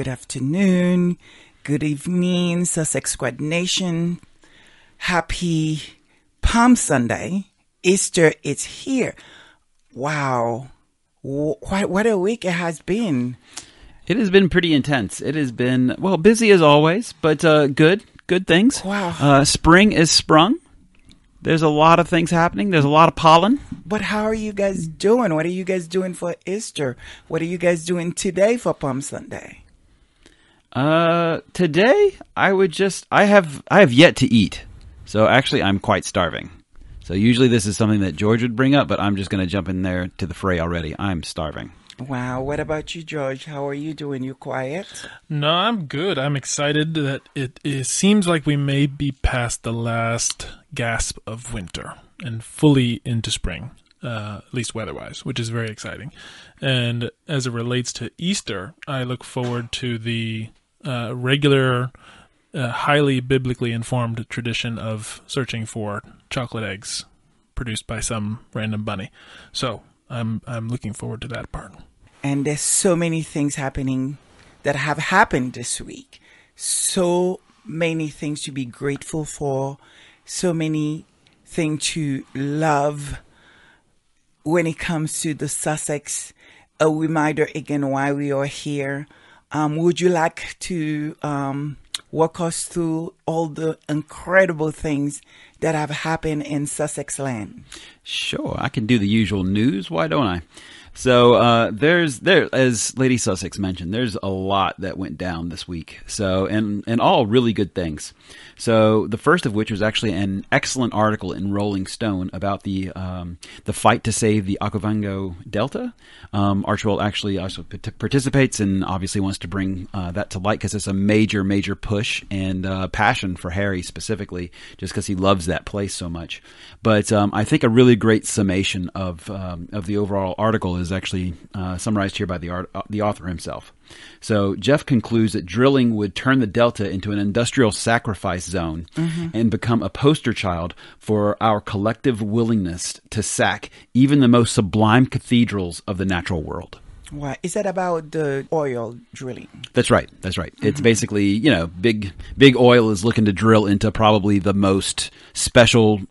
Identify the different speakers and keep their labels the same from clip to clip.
Speaker 1: Good afternoon, good evening, Sussex Squad Nation. Happy Palm Sunday. Easter is here. Wow. What, what a week it has been.
Speaker 2: It has been pretty intense. It has been, well, busy as always, but uh, good. Good things.
Speaker 1: Wow.
Speaker 2: Uh, spring is sprung. There's a lot of things happening. There's a lot of pollen.
Speaker 1: But how are you guys doing? What are you guys doing for Easter? What are you guys doing today for Palm Sunday?
Speaker 2: Uh, today I would just I have I have yet to eat. So actually I'm quite starving. So usually this is something that George would bring up, but I'm just going to jump in there to the fray already. I'm starving.
Speaker 1: Wow. What about you, George? How are you doing? You quiet?
Speaker 3: No, I'm good. I'm excited that it, it seems like we may be past the last gasp of winter and fully into spring, uh, at least weather wise, which is very exciting. And as it relates to Easter, I look forward to the uh, regular, uh, highly biblically informed tradition of searching for chocolate eggs produced by some random bunny. So I'm I'm looking forward to that part.
Speaker 1: And there's so many things happening that have happened this week. So many things to be grateful for. So many things to love when it comes to the Sussex. A reminder again why we are here. Um, would you like to um, walk us through all the incredible things that have happened in Sussex land?
Speaker 2: Sure, I can do the usual news. Why don't I? So uh, there's there as Lady Sussex mentioned, there's a lot that went down this week. So and and all really good things. So the first of which was actually an excellent article in Rolling Stone about the um, the fight to save the Okavango Delta. Um, Archibald actually also participates and obviously wants to bring uh, that to light because it's a major major push and uh, passion for Harry specifically, just because he loves that place so much. But um, I think a really great summation of um, of the overall article is actually uh, summarized here by the art, uh, the author himself. So Jeff concludes that drilling would turn the Delta into an industrial sacrifice zone mm-hmm. and become a poster child for our collective willingness to sack even the most sublime cathedrals of the natural world.
Speaker 1: Why is that about the oil drilling?
Speaker 2: That's right. That's right. Mm-hmm. It's basically you know big big oil is looking to drill into probably the most special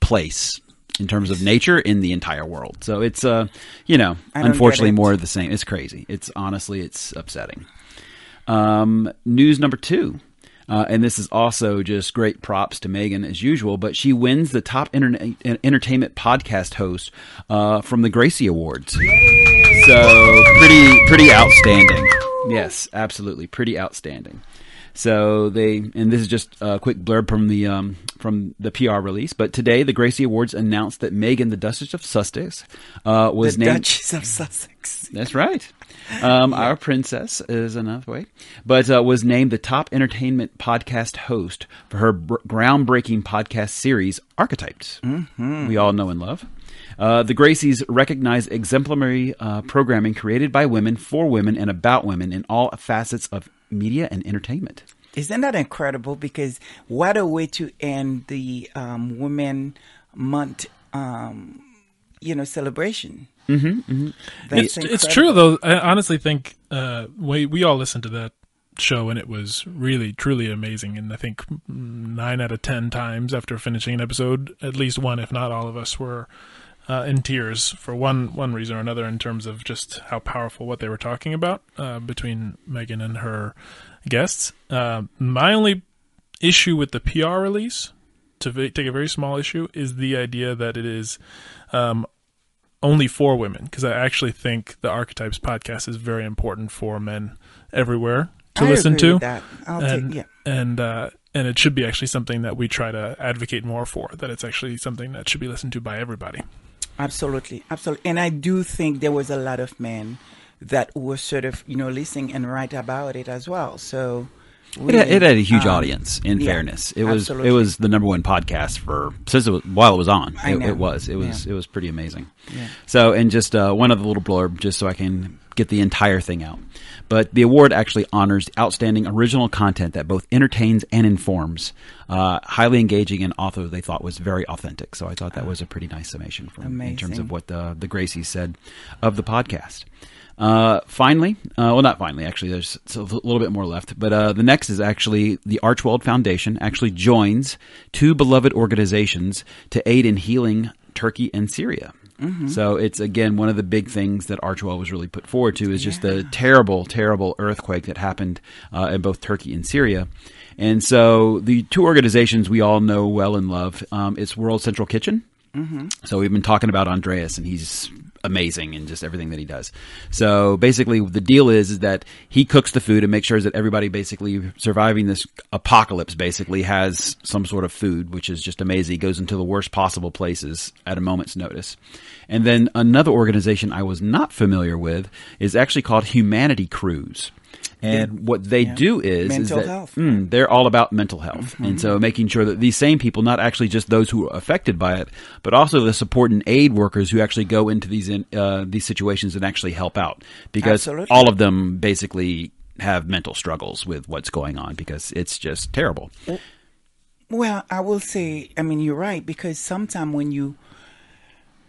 Speaker 2: place in terms of nature in the entire world. So it's uh you know unfortunately more of the same. It's crazy. It's honestly it's upsetting. Um, news number two. Uh, and this is also just great props to Meghan as usual, but she wins the top internet, entertainment podcast host uh, from the Gracie Awards. Yay! So pretty, pretty outstanding. Yes, absolutely, pretty outstanding. So they, and this is just a quick blurb from the um, from the PR release. But today, the Gracie Awards announced that Meghan, the Duchess of Sussex, uh, was
Speaker 1: the
Speaker 2: named
Speaker 1: Duchess of Sussex.
Speaker 2: That's right. Um, yeah. Our princess is another way, but uh, was named the top entertainment podcast host for her br- groundbreaking podcast series, Archetypes. Mm-hmm. We all know and love. Uh, the Gracies recognize exemplary uh, programming created by women for women and about women in all facets of media and entertainment.
Speaker 1: Isn't that incredible? Because what a way to end the um, Women Month, um, you know, celebration.
Speaker 2: Mm-hmm, mm-hmm.
Speaker 3: It's, it's, true though. I honestly think uh, we we all listened to that show and it was really truly amazing. And I think nine out of ten times after finishing an episode, at least one, if not all of us, were uh, in tears for one one reason or another in terms of just how powerful what they were talking about uh, between Meghan and her guests. Uh, my only issue with the PR release, to v- take a very small issue, is the idea that it is um, only for women because I actually think the Archetypes podcast is very important for men everywhere to
Speaker 1: I
Speaker 3: listen to.
Speaker 1: and,
Speaker 3: take, yeah. and uh, and it should be actually something that we try to advocate more for. That it's actually something that should be listened to by everybody.
Speaker 1: Absolutely, absolutely. And I do think there was a lot of men that were sort of, you know, listening and write about it as well. So
Speaker 2: we, it, had, it, had, a huge um, audience. In yeah, fairness, it was absolutely. it was the number one podcast for since it was, while it was on. It, it, was it was yeah. it was pretty amazing. Yeah. So, and just uh, one other little blurb, just so I can get the entire thing out. But the award actually honors outstanding original content that both entertains and informs. Uh, highly engaging and author they thought was very authentic. So I thought that was a pretty nice summation from, in terms of what the the Gracies said of the podcast. Uh, finally, uh, well, not finally, actually, there's a little bit more left. But uh, the next is actually the Archewell Foundation actually joins two beloved organizations to aid in healing Turkey and Syria. Mm-hmm. So it's again one of the big things that Archewell was really put forward to is just the terrible, terrible earthquake that happened uh, in both Turkey and Syria. And so the two organizations we all know well and love, um, it's World Central Kitchen. Mm-hmm. So we've been talking about Andreas, and he's amazing in just everything that he does. So basically, the deal is is that he cooks the food and makes sure that everybody basically surviving this apocalypse basically has some sort of food, which is just amazing. He goes into the worst possible places at a moment's notice. And then another organization I was not familiar with is actually called Humanity Crew. And what they yeah. do is,
Speaker 1: mental
Speaker 2: is that,
Speaker 1: health.
Speaker 2: Mm, they're all about mental health. Mm-hmm. And so making sure that these same people, not actually just those who are affected by it, but also the support and aid workers who actually go into these, in, uh, these situations and actually help out. Because
Speaker 1: Absolutely.
Speaker 2: all of them basically have mental struggles with what's going on because it's just terrible.
Speaker 1: Well, I will say, I mean, you're right, because sometimes when you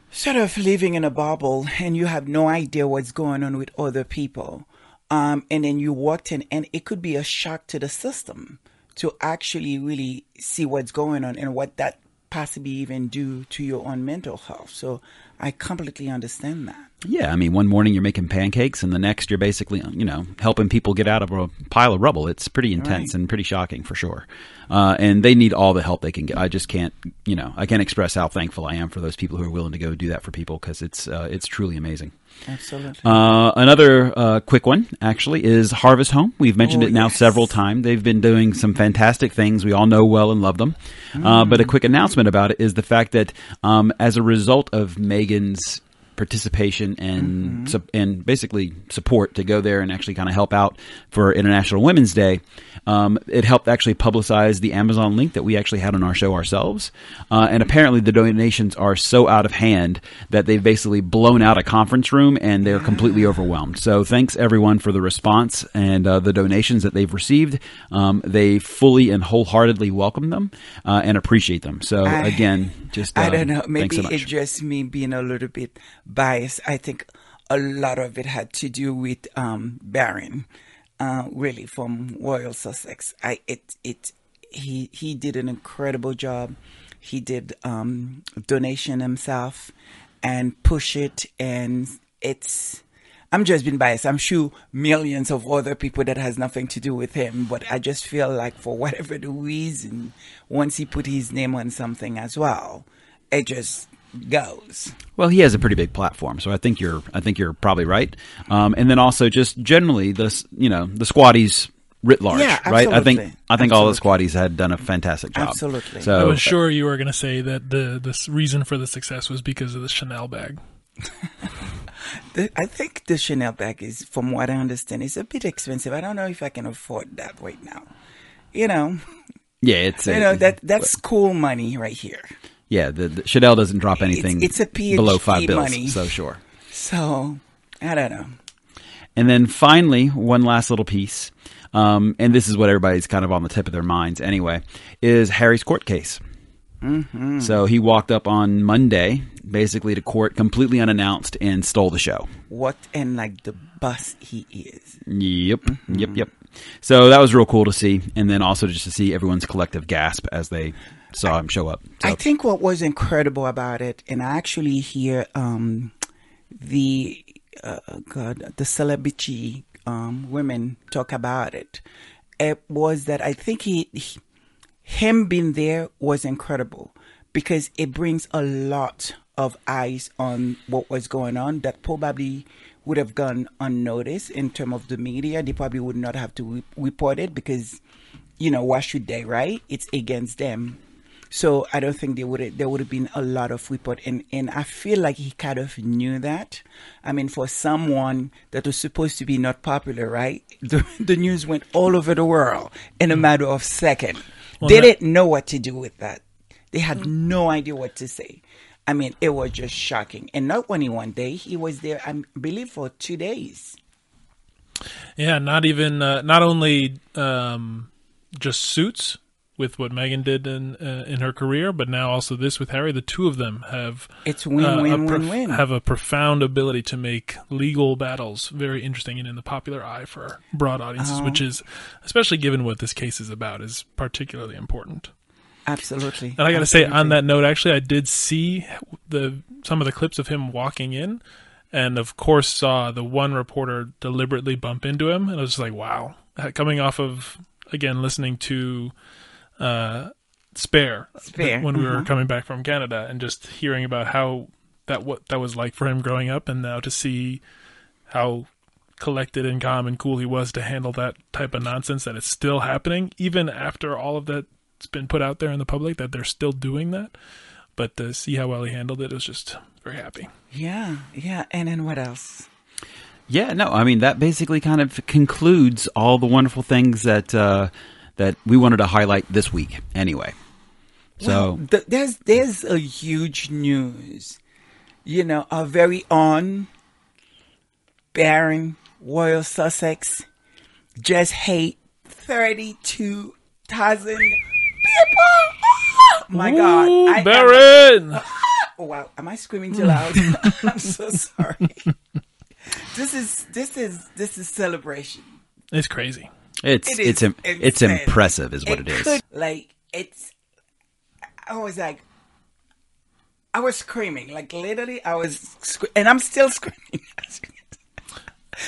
Speaker 1: sort of living in a bubble and you have no idea what's going on with other people, um, and then you walked in, and it could be a shock to the system to actually really see what's going on and what that possibly even do to your own mental health. So I completely understand that.
Speaker 2: Yeah, I mean, one morning you're making pancakes, and the next you're basically, you know, helping people get out of a pile of rubble. It's pretty intense right. and pretty shocking for sure. Uh, and they need all the help they can get. I just can't, you know, I can't express how thankful I am for those people who are willing to go do that for people because it's uh, it's truly amazing.
Speaker 1: Absolutely.
Speaker 2: Uh, another uh, quick one, actually, is Harvest Home. We've mentioned
Speaker 1: Oh,
Speaker 2: it now
Speaker 1: yes.
Speaker 2: several times. They've been doing some fantastic things. We all know well and love them. Uh, but a quick announcement about it is the fact that um, as a result of Meghan's participation and sup- and basically support to go there and actually kind of help out for International Women's Day. Um, it helped actually publicize the Amazon link that we actually had on our show ourselves. Uh, and apparently, the donations are so out of hand that they've basically blown out a conference room and they're completely overwhelmed. So, thanks everyone for the response and uh, the donations that they've received. Um, they fully and wholeheartedly welcome them uh, and appreciate them. So,
Speaker 1: I-
Speaker 2: again, just
Speaker 1: I
Speaker 2: um,
Speaker 1: don't know. Maybe
Speaker 2: so
Speaker 1: it's just me being a little bit biased. I think a lot of it had to do with um, Baron, uh, really from Royal Sussex. I it it he he did an incredible job. He did um, donation himself and push it, and it's. I'm just being biased. I'm sure millions of other people that has nothing to do with him, but I just feel like for whatever the reason, once he put his name on something as well, it just goes.
Speaker 2: Well, he has a pretty big platform, so I think you're I think you're probably right. Um, and then also just generally the you know the squatties writ large,
Speaker 1: Yeah,
Speaker 2: right? I think. I think all the
Speaker 1: Absolutely.
Speaker 2: squatties had done a fantastic job.
Speaker 1: Absolutely.
Speaker 2: So
Speaker 3: I was sure you were going to say that the the reason for the success was because of the Chanel bag.
Speaker 1: The, I think the Chanel bag is, from what I understand, is a bit expensive. I don't know if I can afford that right now. You know,
Speaker 2: yeah, it's
Speaker 1: you
Speaker 2: a-
Speaker 1: know that that's cool money right here.
Speaker 2: Yeah. The, the Chanel doesn't drop anything.
Speaker 1: it's a PhD
Speaker 2: below five bills,
Speaker 1: money.
Speaker 2: so sure.
Speaker 1: So I don't know.
Speaker 2: And then finally, one last little piece, um, and this is what everybody's kind of on the tip of their minds anyway, is Harry's court case.
Speaker 1: Mm-hmm.
Speaker 2: So he walked up on Monday, basically to court, completely unannounced, and stole the show.
Speaker 1: What and like the bus he is.
Speaker 2: Yep, yep, yep. So that was real cool to see, and then also just to see everyone's collective gasp as they saw him show up. So,
Speaker 1: I think what was incredible about it, and I actually hear um, the uh, God, the celebrity um, women talk about it. It was that I think he, he, him being there was incredible because it brings a lot of eyes on what was going on that probably would have gone unnoticed in terms of the media. They probably would not have to re- report it because, you know, why should they, right? It's against them. So I don't think there would have, there would have been a lot of report, and and I feel like he kind of knew that. I mean, for someone that was supposed to be not popular, right? The the news went all over the world in a matter of second.
Speaker 3: Well,
Speaker 1: they
Speaker 3: that-
Speaker 1: didn't know what to do with that. They had no idea what to say. I mean, it was just shocking, and not only one day. He was there, I believe, for two days.
Speaker 3: Yeah, not even uh, not only um, just suits with what Meghan did in uh, in her career, but now also this with Harry. The two of them have
Speaker 1: It's win,
Speaker 3: uh,
Speaker 1: win,
Speaker 3: a
Speaker 1: win,
Speaker 3: prof-
Speaker 1: win.
Speaker 3: have a profound ability to make legal battles very interesting and in the popular eye for broad audiences,
Speaker 1: Uh-huh.
Speaker 3: which is especially given what this case is about is particularly important.
Speaker 1: Absolutely.
Speaker 3: And I got to say, on that note, actually, I did see the some of the clips of him walking in, and of course saw the one reporter deliberately bump into him, and I was just like, wow. Uh, Coming off of again listening to uh, Spare,
Speaker 1: Spare,
Speaker 3: when we were
Speaker 1: uh-huh.
Speaker 3: coming back from Canada, and just hearing about how that what that was like for him growing up, and now to see how collected and calm and cool he was to handle that type of nonsense that is still happening even after all of that's been put out there in the public that they're still doing that but to see how well he handled it was just very happy
Speaker 1: Yeah, yeah. And then what else?
Speaker 2: Yeah, no, I mean that basically kind of concludes all the wonderful things that uh, that we wanted to highlight this week. Anyway, so
Speaker 1: Well, th- there's there's a huge news. You know, our very own Baron Royal Sussex just hate thirty two thousand people. Oh, my God,
Speaker 3: Ooh,
Speaker 1: I am-
Speaker 3: Baron!
Speaker 1: Oh, wow, am I screaming too loud? I'm so sorry. this is this is this is celebration.
Speaker 3: it's crazy
Speaker 2: it's
Speaker 1: It is
Speaker 2: it's im- it's impressive, is what it is.
Speaker 1: could- like it's. I was like, I was screaming, like literally, I was, and I'm still screaming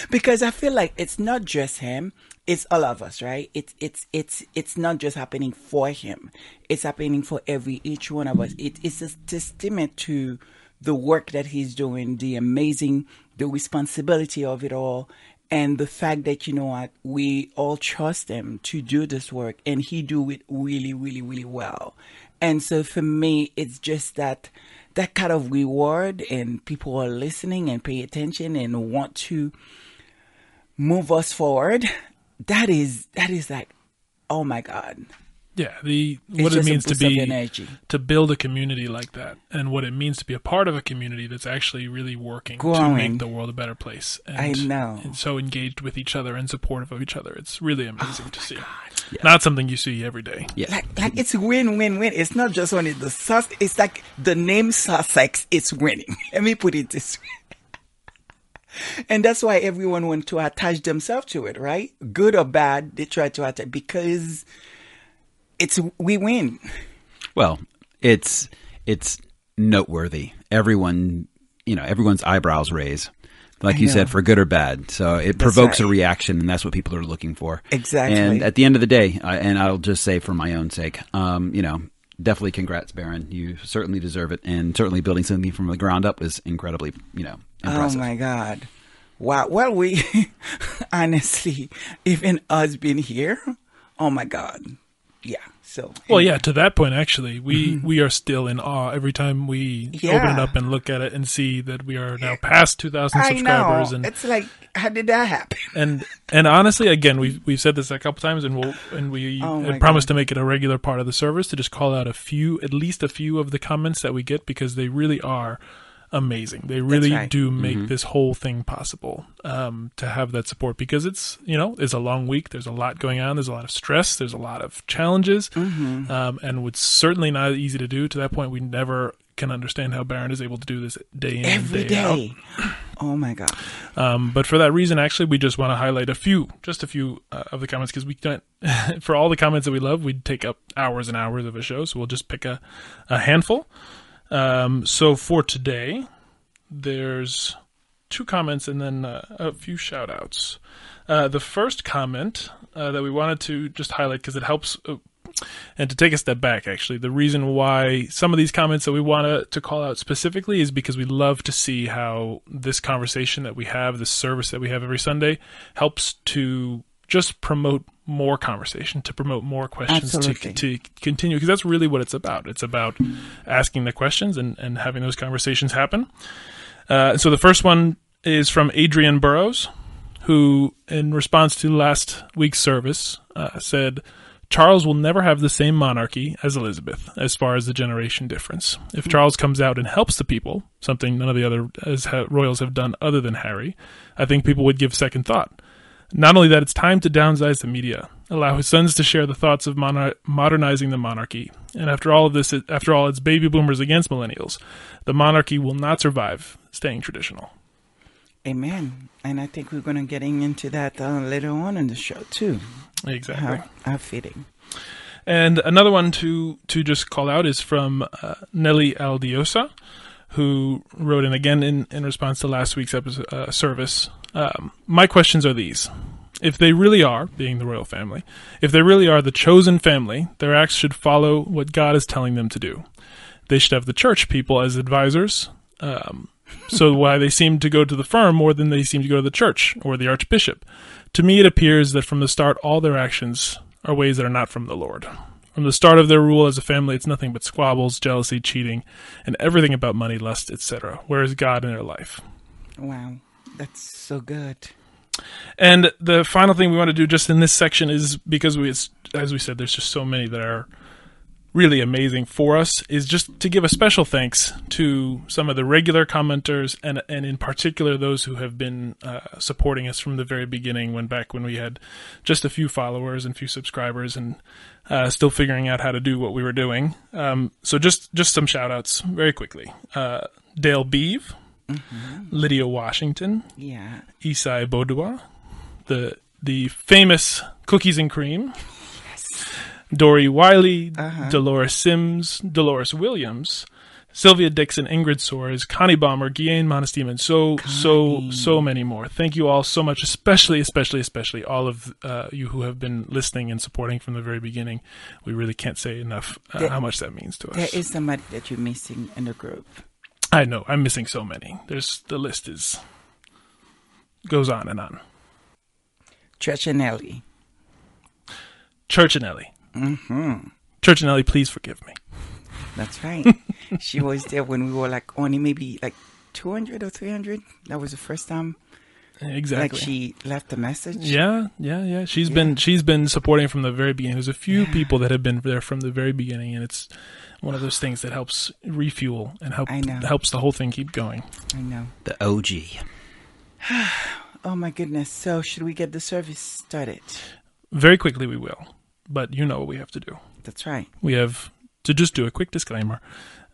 Speaker 1: because I feel like it's not just him; it's all of us, right? It's it's it's it's not just happening for him; it's happening for every each one of us. It, it's a testament to the work that he's doing, the amazing, the responsibility of it all, and the fact that you know what we all trust him to do this work, and he do it really, really, really well. And so for me, it's just that that kind of reward, and people are listening and pay attention and want to move us forward. That is that is like, oh my god,
Speaker 3: yeah the
Speaker 1: It's
Speaker 3: what it means to
Speaker 1: boost of
Speaker 3: be
Speaker 1: energy.
Speaker 3: to build a community like that and what it means to be a part of a community that's actually really working to make the world a better place and,
Speaker 1: I know.
Speaker 3: and so engaged with each other and supportive of each other it's really oh amazing
Speaker 1: Oh
Speaker 3: to see not something you see every day
Speaker 2: Yeah,
Speaker 1: like like it's win win win. It's not just only the sus. It's like the name Sussex. It's winning. Let me put it this way. And that's why everyone want to attach themselves to it, right? Good or bad, they try to attach because it's we win.
Speaker 2: well, it's it's noteworthy. Everyone, you know, everyone's eyebrows raise, like
Speaker 1: I
Speaker 2: you
Speaker 1: know.
Speaker 2: said, for good or bad. So it provokes a reaction, and that's what people are looking for.
Speaker 1: Exactly.
Speaker 2: And at the end of the day, I, and I'll just say for my own sake, um, you know, definitely congrats, Baron. You certainly deserve it, and certainly building something from the ground up was incredibly, you know, impressive.
Speaker 1: Oh my God. Wow. Well, we honestly, even us being here, oh my God. Yeah. So,
Speaker 3: Well, yeah. To that point, actually, we we are still in awe every time we open it
Speaker 1: Mm-hmm.
Speaker 3: Up and look at it and see that we are now past two thousand
Speaker 1: I know.
Speaker 3: And
Speaker 1: it's like, how did that happen?
Speaker 3: and and honestly, again, we've we've said this a couple times, and we'll and we
Speaker 1: Oh my
Speaker 3: promised to make it a regular part of the service to just call out a few, at least a few of the comments that we get because they really are amazing. They really
Speaker 1: right.
Speaker 3: do make this whole thing possible um, to have that support because it's you know it's a long week. There's a lot going on. There's a lot of stress. There's a lot of challenges,
Speaker 1: Mm-hmm.
Speaker 3: um, and it's certainly not easy to do. To that point, we never can understand how Baron is able to do this day in
Speaker 1: Every
Speaker 3: and day out.
Speaker 1: Oh my God.
Speaker 3: Um, but for that reason, actually, we just want to highlight a few, just a few uh, of the comments because we can't. for all the comments that we love, we'd take up hours and hours of a show. So we'll just pick a, a handful. Um, so for today, there's two comments and then uh, a few shout outs. Uh, the first comment uh, that we wanted to just highlight because it helps. Uh, and to take a step back, actually, the reason why some of these comments that we want to, to call out specifically is because we love to see how this conversation that we have, this service that we have every Sunday, helps to just promote more conversation, to promote more questions, to,
Speaker 1: Absolutely.
Speaker 3: to continue, because that's really what it's about. It's about asking the questions and, and having those conversations happen. Uh, so the first one is from Adrian Burrows, who, in response to last week's service, uh, said, Charles will never have the same monarchy as Elizabeth as far as the generation difference. If Charles comes out and helps the people, something none of the other as ha- royals have done other than Harry, I think people would give second thought. Not only that, it's time to downsize the media. allow his sons to share the thoughts of monar- modernizing the monarchy. And after all of this, after all, it's baby boomers against millennials. The monarchy will not survive staying traditional.
Speaker 1: Amen. And I think we're going to getting into that uh, later on in the show too.
Speaker 3: Exactly.
Speaker 1: How, how fitting.
Speaker 3: And another one to to just call out is from uh, Nelly Aldiosa, who wrote in again in, in response to last week's episode, uh, service. Um, my questions are these. If they really are, being the royal family, if they really are the chosen family, their acts should follow what God is telling them to do. They should have the church people as advisors. Um, so why they seem to go to the firm more than they seem to go to the church or the archbishop. To me, it appears that from the start, all their actions are ways that are not from the Lord. From the start of their rule as a family, it's nothing but squabbles, jealousy, cheating, and everything about money, lust, etc. Where is God in their life?
Speaker 1: Wow, that's so good.
Speaker 3: And the final thing we want to do just in this section is because we, as we said, there's just so many that are really amazing for us is just to give a special thanks to some of the regular commenters and and in particular those who have been uh, supporting us from the very beginning when back when we had just a few followers and few subscribers and uh, still figuring out how to do what we were doing. Um, so just just some shout outs very quickly. Uh, Dale Beeve mm-hmm. Lydia Washington
Speaker 1: yeah.
Speaker 3: Isai Bodua the the famous cookies and cream Dory Wiley, uh-huh. Dolores Sims, Dolores Williams, Sylvia Dixon, Ingrid Soares, Connie Bomber, Guillain Montestima, and so, Connie. so, so many more. Thank you all so much, especially, especially, especially all of uh, you who have been listening and supporting from the very beginning. We really can't say enough uh, there, how much that means to us.
Speaker 1: There is somebody that you're missing in the group.
Speaker 3: I know. I'm missing so many. There's the list is goes on and on.
Speaker 1: Churchinelli.
Speaker 3: Churchinelli. Mm-hmm. Church and Ellie, please forgive me.
Speaker 1: That's right. she was there when we were like only maybe like 200 or 300. That was the first time.
Speaker 3: Exactly.
Speaker 1: Like she left a message.
Speaker 3: Yeah, yeah, yeah. She's yeah. been she's been supporting from the very beginning. There's a few yeah. people that have been there from the very beginning, and it's one of those things that helps refuel and help helps the whole thing keep going.
Speaker 1: I know
Speaker 2: the OG.
Speaker 1: oh my goodness! So should we get the service started?
Speaker 3: Very quickly, we will but you know what we have to do.
Speaker 1: That's right.
Speaker 3: We have to just do a quick disclaimer.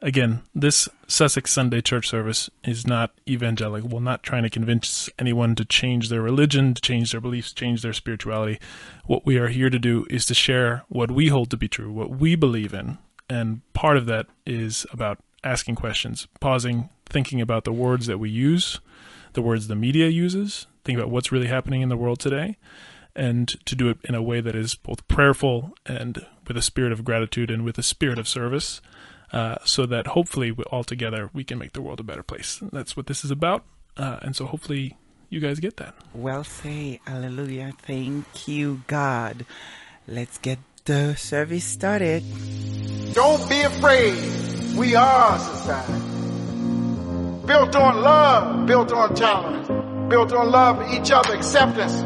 Speaker 3: Again, this Sussex Sunday church service is not evangelical. We're not trying to convince anyone to change their religion, to change their beliefs, change their spirituality. What we are here to do is to share what we hold to be true, what we believe in. And part of that is about asking questions, pausing, thinking about the words that we use, the words the media uses, think about what's really happening in the world today, and to do it in a way that is both prayerful and with a spirit of gratitude and with a spirit of service, uh, so that hopefully all together we can make the world a better place. That's what this is about, uh, and so hopefully you guys get that.
Speaker 1: Well, say hallelujah. Thank you, God. Let's get the service started.
Speaker 4: Don't be afraid. We are a society built on love, built on tolerance, built on love for each other, acceptance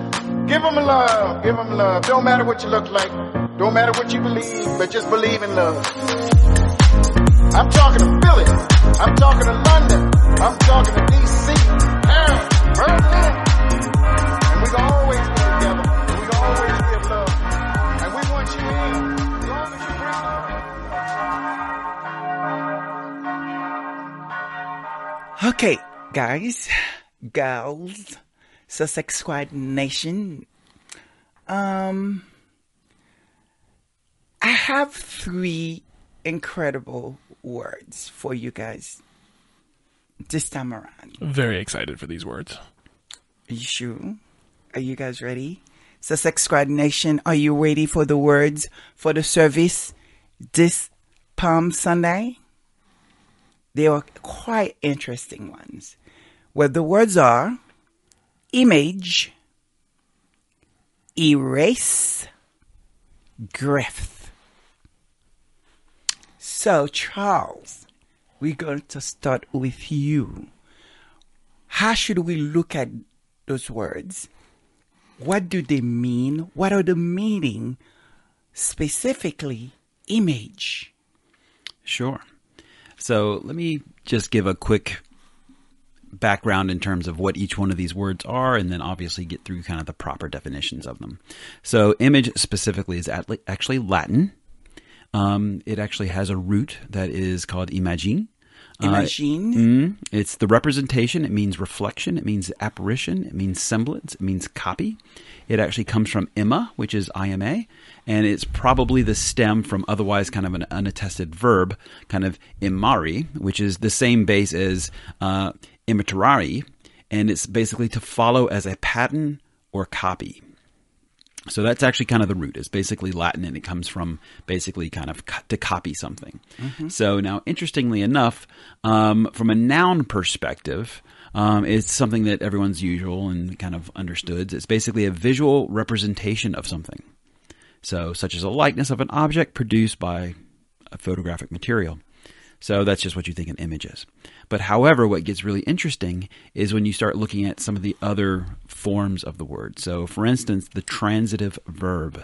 Speaker 4: Give them love. Give them love. Don't matter what you look like. Don't matter what you believe, but just believe in love. I'm talking to Philly. I'm talking to London. I'm talking to DC, Paris, Berlin. And we can always be together. And we can always give love. And we want you in. As long as
Speaker 1: you bring love. Okay, guys, girls. Sussex Squad Nation. Um, I have three incredible words for you guys this time around.
Speaker 3: Very excited for these words.
Speaker 1: Are you sure? Are you guys ready? Sussex Squad Nation, are you ready for the words for the service this Palm Sunday? They are quite interesting ones. Well, the words are image, erase, grift. So, Charles, we're going to start with you. How should we look at those words? What do they mean? What are the meaning? Specifically, image.
Speaker 2: Sure. So let me just give a quick background in terms of what each one of these words are, and then obviously get through kind of the proper definitions of them. So, image specifically is actually Latin. Um, it actually has a root that is called imagine.
Speaker 1: Imagine.
Speaker 2: Uh, mm, it's the representation. It means reflection. It means apparition. It means semblance. It means copy. It actually comes from ima, which is ima, and it's probably the stem from otherwise kind of an unattested verb, kind of imari, which is the same base as uh, imitarari, and it's basically to follow as a pattern or copy. So that's actually kind of the root. It's basically Latin, and it comes from basically kind of co- to copy something. Mm-hmm. So now, interestingly enough, um, from a noun perspective, um, it's something that everyone's usual and kind of understood. It's basically a visual representation of something. So, such as a likeness of an object produced by a photographic material. So that's just what you think an image is. But however, what gets really interesting is when you start looking at some of the other forms of the word. So, for instance, the transitive verb.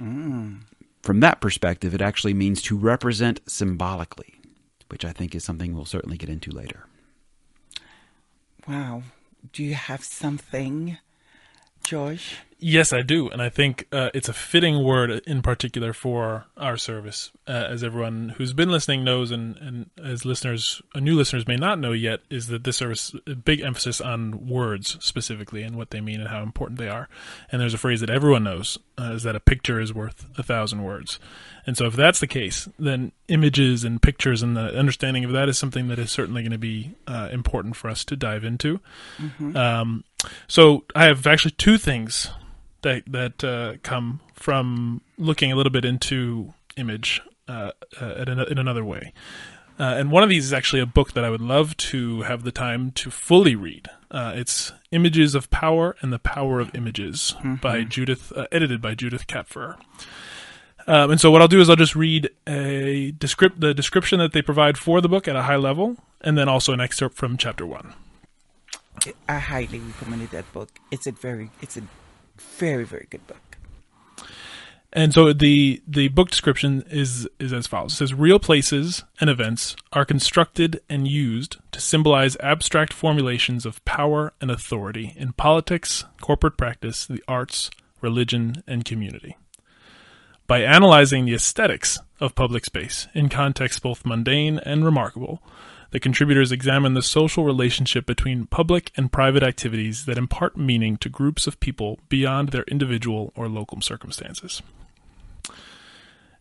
Speaker 2: Mm. From that perspective, it actually means to represent symbolically, which I think is something we'll certainly get into later.
Speaker 1: Wow. Do you have something, Josh?
Speaker 3: Yes, I do, and I think uh, it's a fitting word in particular for our service, uh, as everyone who's been listening knows, and, and as listeners, uh, new listeners may not know yet, is that this service a big emphasis on words specifically and what they mean and how important they are. And there's a phrase that everyone knows uh, is that a picture is worth a thousand words. And so, if that's the case, then images and pictures and the understanding of that is something that is certainly going to be uh, important for us to dive into. Mm-hmm. Um, so, I have actually two things that that uh, come from looking a little bit into image uh, uh, in, in another way. Uh, and one of these is actually a book that I would love to have the time to fully read. Uh, it's Images of Power and the Power of Images mm-hmm. by Judith, uh, edited by Judith Kapferer. Um, and so what I'll do is I'll just read a descript the description that they provide for the book at a high level, and then also an excerpt from chapter one.
Speaker 1: I highly recommend that book. It's a very it's a very very good book.
Speaker 3: And so the the book description is is as follows. It says real places and events are constructed and used to symbolize abstract formulations of power and authority in politics, corporate practice, the arts, religion, and community. By analyzing the aesthetics of public space in contexts both mundane and remarkable, the contributors examine the social relationship between public and private activities that impart meaning to groups of people beyond their individual or local circumstances.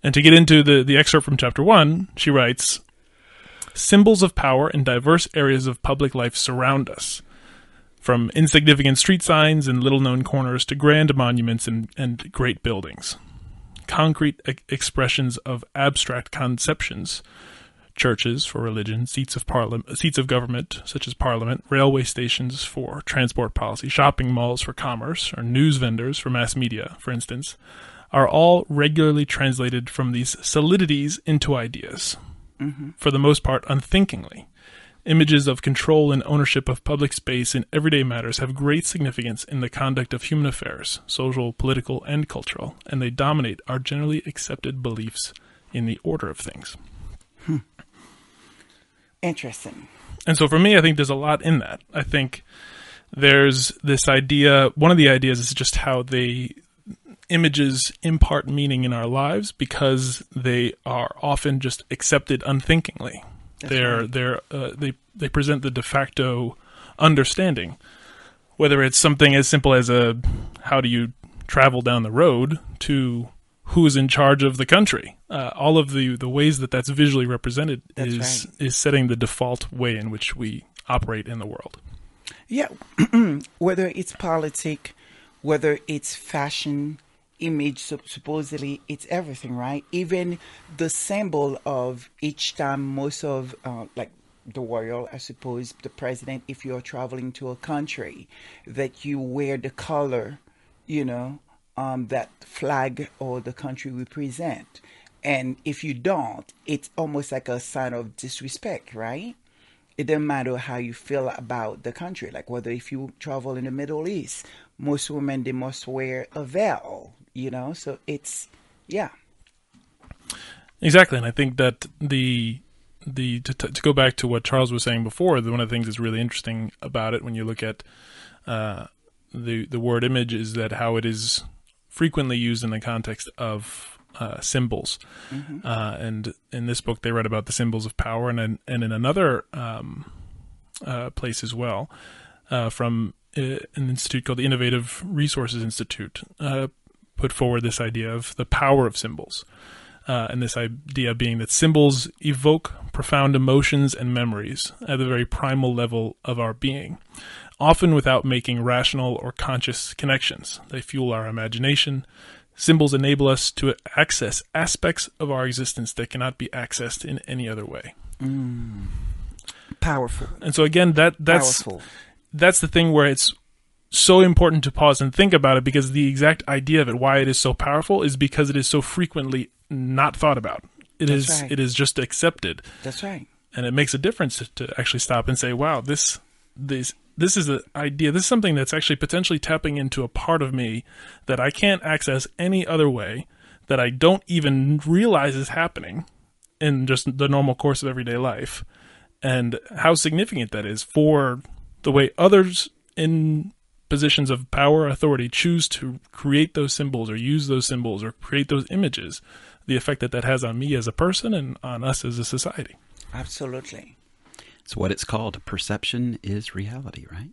Speaker 3: And to get into the, the excerpt from chapter one, she writes Symbols of power in diverse areas of public life surround us, from insignificant street signs and little known corners to grand monuments and, and great buildings concrete e- expressions of abstract conceptions. Churches for religion, seats of parliament, seats of government such as parliament, railway stations for transport policy, shopping malls for commerce, or news vendors for mass media, for instance, are all regularly translated from these solidities into ideas, mm-hmm. for the most part unthinkingly. Images of control and ownership of public space in everyday matters have great significance in the conduct of human affairs, social, political, and cultural, and they dominate our generally accepted beliefs in the order of things. Hmm.
Speaker 1: Interesting.
Speaker 3: And so for me, I think there's a lot in that. I think there's this idea, one of the ideas is just how the images impart meaning in our lives because they are often just accepted unthinkingly. That's they're right. they're uh, they they present the de facto understanding, whether it's something as simple as a how do you travel down the road to who's in charge of the country. Uh, all of the the ways that that's visually represented that's is right. is setting the default way in which we operate in the world.
Speaker 1: Yeah, whether it's politic, whether it's fashion, image supposedly it's everything right even the symbol of each time most of uh, like the royal i suppose the president if you're traveling to a country that you wear the color you know um, that flag or the country we represent and if you don't it's almost like a sign of disrespect right? It doesn't matter how you feel about the country. Like whether if you travel in the middle east most women they must wear a veil you know? So it's yeah.
Speaker 3: Exactly. And i think that the the to, to go back to what Charles was saying before, the, one of the things that's really interesting about it when you look at uh, the the word image is that how it is frequently used in the context of uh, symbols. Uh, and in this book, they read about the symbols of power, and in, and in another um, uh, place as well, uh, from uh, an institute called the Innovative Resources Institute, uh, put forward this idea of the power of symbols. Uh, and this idea being that symbols evoke profound emotions and memories at the very primal level of our being, often without making rational or conscious connections. They fuel our imagination. Symbols enable us to access aspects of our existence that cannot be accessed in any other way. Mm.
Speaker 1: Powerful.
Speaker 3: And so again, that that's
Speaker 1: Powerful.
Speaker 3: that's the thing where it's so important to pause and think about it because the exact idea of it, why it is so powerful, is because it is so frequently not thought about. It is
Speaker 1: That's right.
Speaker 3: it is just accepted,
Speaker 1: That's right.
Speaker 3: and it makes a difference to, to actually stop and say, "Wow, this this this is an idea. This is something that's actually potentially tapping into a part of me that I can't access any other way, that I don't even realize is happening in just the normal course of everyday life." and how significant that is for the way others in positions of power authority choose to create those symbols or use those symbols or create those images the effect that that has on me as a person and on us as a society
Speaker 1: Absolutely.
Speaker 2: It's what it's called. Perception is reality, right?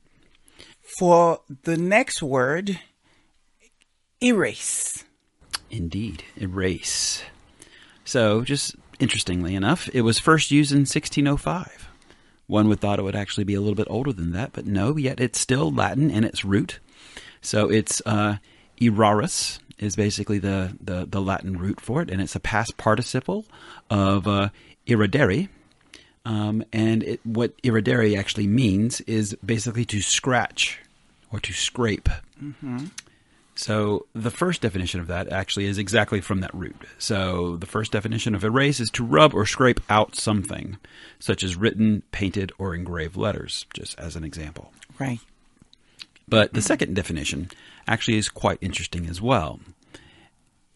Speaker 1: For the next word, erase.
Speaker 2: Indeed. Erase. So, just interestingly enough, it was first used in 1605. One would thought it would actually be a little bit older than that, but no, yet it's still Latin in its root. So it's uh, erarus is basically the, the, the Latin root for it, and it's a past participle of uh, iridere. Um, and it, what iridere actually means is basically to scratch or to scrape. So the first definition of that actually is exactly from that root. So the first definition of erase is to rub or scrape out something, such as written, painted, or engraved letters, just as an example.
Speaker 1: Right.
Speaker 2: But the second definition actually is quite interesting as well.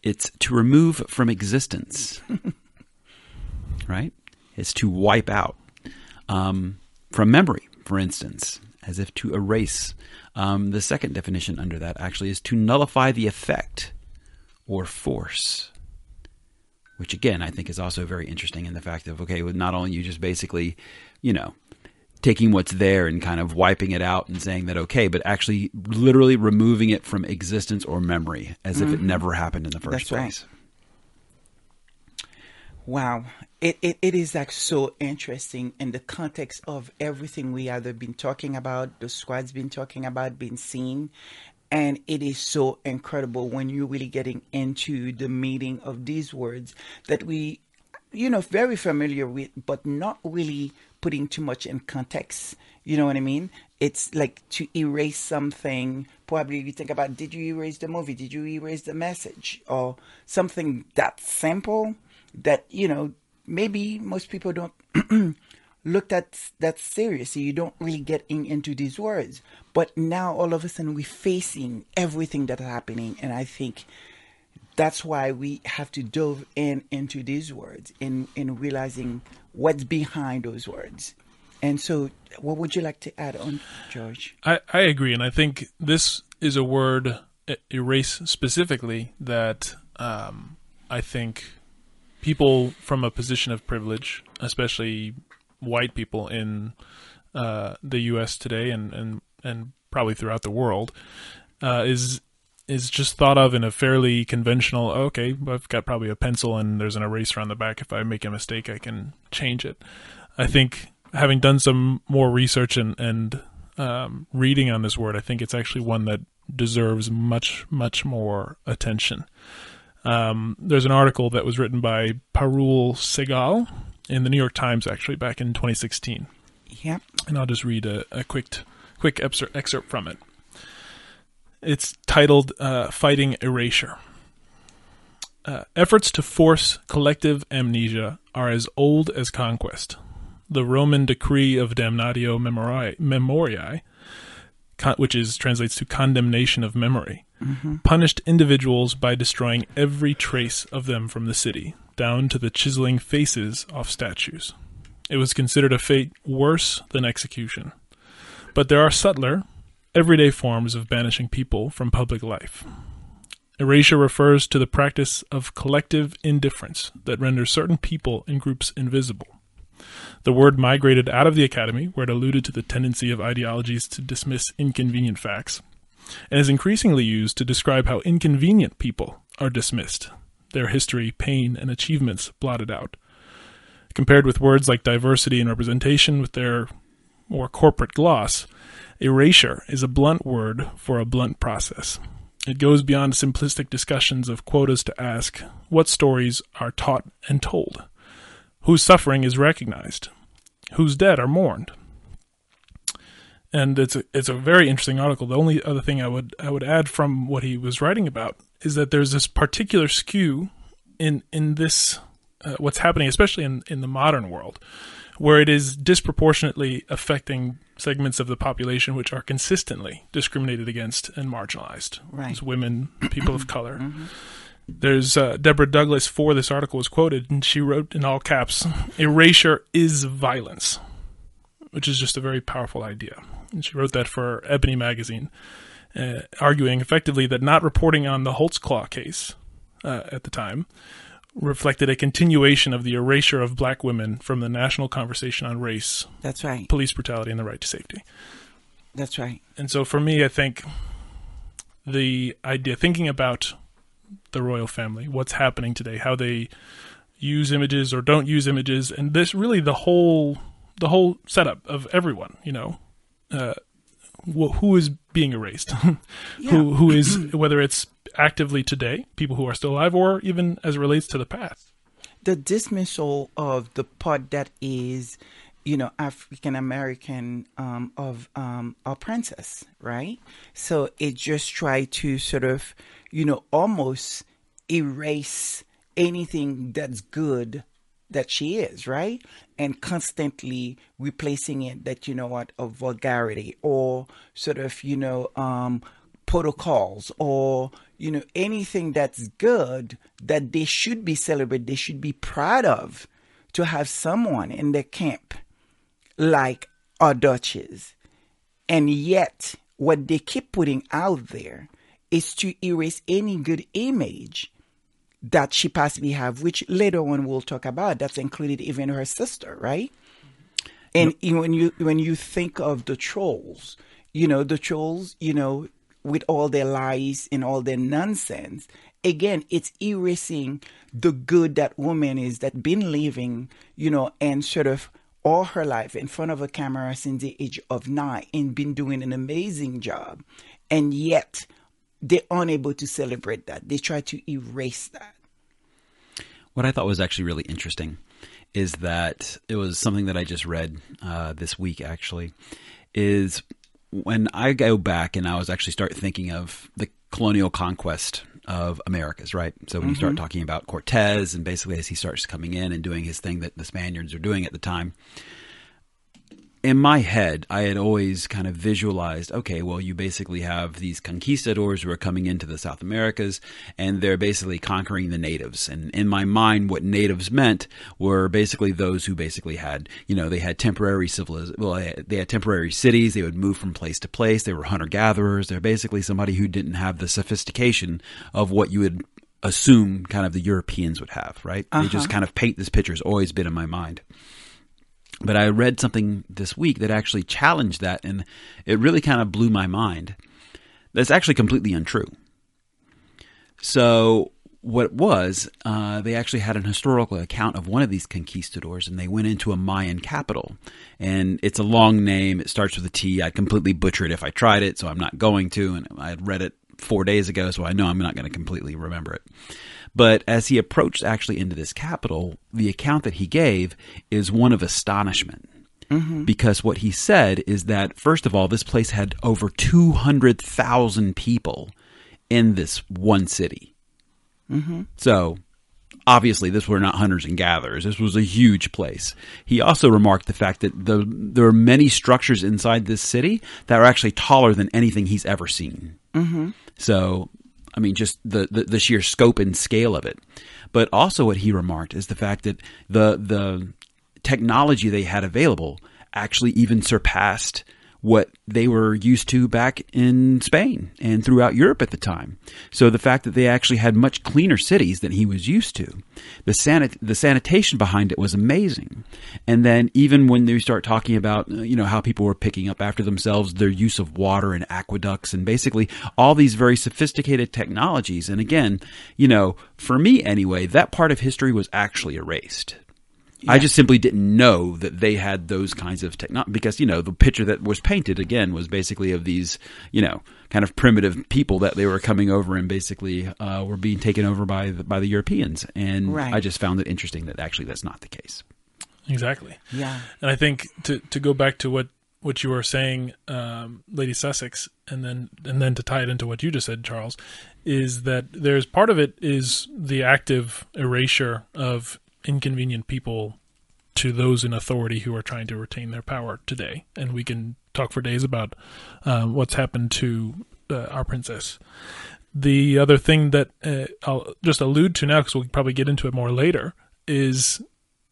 Speaker 2: It's to remove from existence, right? It's to wipe out um, from memory, for instance, as if to erase. Um, the second definition under that actually is to nullify the effect or force, which again I think is also very interesting in the fact of okay, with not only you just basically, you know, taking what's there and kind of wiping it out and saying that okay, but actually literally removing it from existence or memory as if it never happened in the first
Speaker 1: That's right.
Speaker 2: place.
Speaker 1: Wow. It, it, it is like so interesting in the context of everything we either been talking about, the squad's been talking about, been seen. And it is so incredible when you're really getting into the meaning of these words that we, you know, very familiar with, but not really putting too much in context. You know what I mean? It's like to erase something. Probably you think about, did you erase the movie? Did you erase the message? Or something that simple that you know maybe most people don't look at that seriously you don't really get in, into these words. But now all of a sudden we're facing everything that's happening. And i think that's why we have to dove in into these words in in realizing what's behind those words. And so what would you like to add on george?
Speaker 3: I, I agree, and I think this is a word, erase specifically, that um, I think people from a position of privilege, especially white people in uh, the U.S. today and, and, and probably throughout the world, uh, is is just thought of in a fairly conventional. Okay, I've got probably a pencil and there's an eraser on the back. If I make a mistake, I can change it. I think having done some more research and and um, reading on this word, I think it's actually one that deserves much much more attention. Um, there's an article that was written by Parul Sehgal in the New York Times, actually back in 2016,
Speaker 1: yeah
Speaker 3: and I'll just read a, a quick quick excerpt, excerpt from it. It's titled uh, "Fighting Erasure." Uh, efforts to force collective amnesia are as old as conquest. The Roman decree of damnatio memoriae, memoriae con- which is translates to condemnation of memory, Mm-hmm. punished individuals by destroying every trace of them from the city, down to the chiseling faces off statues. It was considered a fate worse than execution. But there are subtler, everyday forms of banishing people from public life. Erasure refers to the practice of collective indifference that renders certain people and groups invisible. The word migrated out of the academy, where it alluded to the tendency of ideologies to dismiss inconvenient facts, and is increasingly used to describe how inconvenient people are dismissed, their history, pain, and achievements blotted out. Compared with words like diversity and representation with their more corporate gloss, erasure is a blunt word for a blunt process. It goes beyond simplistic discussions of quotas to ask what stories are taught and told, whose suffering is recognized, whose dead are mourned. And it's a, it's a very interesting article. The only other thing I would I would add from what he was writing about is that there's this particular skew in in this uh, what's happening, especially in in the modern world, where it is disproportionately affecting segments of the population which are consistently discriminated against and marginalized.
Speaker 1: Right.
Speaker 3: As women, people of color. There's uh, Deborah Douglas for this article was quoted, and she wrote in all caps, "Erasure is violence," which is just a very powerful idea. And she wrote that for Ebony magazine, uh, arguing effectively that not reporting on the Holtzclaw case uh, at the time reflected a continuation of the erasure of black women from the national conversation on race,
Speaker 1: That's right.
Speaker 3: police brutality, and the right to safety.
Speaker 1: That's right.
Speaker 3: And so for me, I think the idea, thinking about the royal family, what's happening today, how they use images or don't use images, and this really the whole the whole setup of everyone, you know, uh, wh- who is being erased, who who is whether it's actively today, people who are still alive, or even as it relates to the past.
Speaker 1: the dismissal of the part that is, you know, African American um, of um, our princess, right? So it just tried to sort of, you know, almost erase anything that's good that she is, right? And constantly replacing it that, you know what, of vulgarity or sort of, you know, um, protocols or, you know, anything that's good that they should be celebrated, they should be proud of to have someone in their camp like our Duchess. And yet, what they keep putting out there is to erase any good image that she possibly have, which later on we'll talk about. That's included even her sister, right? Mm-hmm. And you- when you when you think of the trolls, you know the trolls, you know, with all their lies and all their nonsense. Again, it's erasing the good that woman is that been living, you know, and sort of all her life in front of a camera since the age of nine and been doing an amazing job, and yet they're unable to celebrate that. They try to erase that.
Speaker 2: What I thought was actually really interesting is that it was something that I just read uh, this week, actually, is when I go back and I was actually start thinking of the colonial conquest of Americas, right? So when you start talking about Cortez and basically as he starts coming in and doing his thing that the Spaniards are doing at the time, in my head, I had always kind of visualized, okay, well, you basically have these conquistadors who are coming into the South Americas and they're basically conquering the natives. And in my mind, what natives meant were basically those who basically had, you know, they had temporary civiliz- well, they had- temporary cities. They would move from place to place. They were hunter gatherers. They're basically somebody who didn't have the sophistication of what you would assume kind of the Europeans would have, right? They just uh-huh. kind of paint this picture. It's always been in my mind. But I read something this week that actually challenged that, and it really kind of blew my mind. That's actually completely untrue. So, what it was, uh, they actually had an historical account of one of these conquistadors, and they went into a Mayan capital. And it's a long name. It starts with a T. I'd completely butcher it if I tried it, so I'm not going to. And I had read it four days ago, so I know I'm not going to completely remember it. But as he approached actually into this capital, the account that he gave is one of astonishment. Mm-hmm. Because what he said is that, first of all, this place had over 200,000 people in this one city. Mm-hmm. So, obviously, this were not hunters and gatherers. This was a huge place. He also remarked the fact that the, there are many structures inside this city that are actually taller than anything he's ever seen. Mm-hmm. So, I mean, just the, the, the sheer scope and scale of it. But also, what he remarked is the fact that the the technology they had available actually even surpassed what they were used to back in Spain and throughout Europe at the time. So the fact that they actually had much cleaner cities than he was used to, the sanit- the sanitation behind it was amazing. And then even when they start talking about uh, you know how people were picking up after themselves, their use of water and aqueducts and basically all these very sophisticated technologies. And again, you know, for me anyway, that part of history was actually erased. I just simply didn't know that they had those kinds of technology because you know the picture that was painted again was basically of these you know kind of primitive people that they were coming over and basically uh, were being taken over by the, by the Europeans, and
Speaker 1: Right.
Speaker 2: I just found it interesting that actually that's not the case.
Speaker 3: Exactly.
Speaker 1: Yeah.
Speaker 3: And I think to to go back to what what you were saying, um, Lady Sussex, and then and then to tie it into what you just said, Charles, is that there's part of it is the active erasure of inconvenient people to those in authority who are trying to retain their power today, and we can talk for days about um, what's happened to uh, our princess. The other thing that uh, I'll just allude to now, because we'll probably get into it more later, is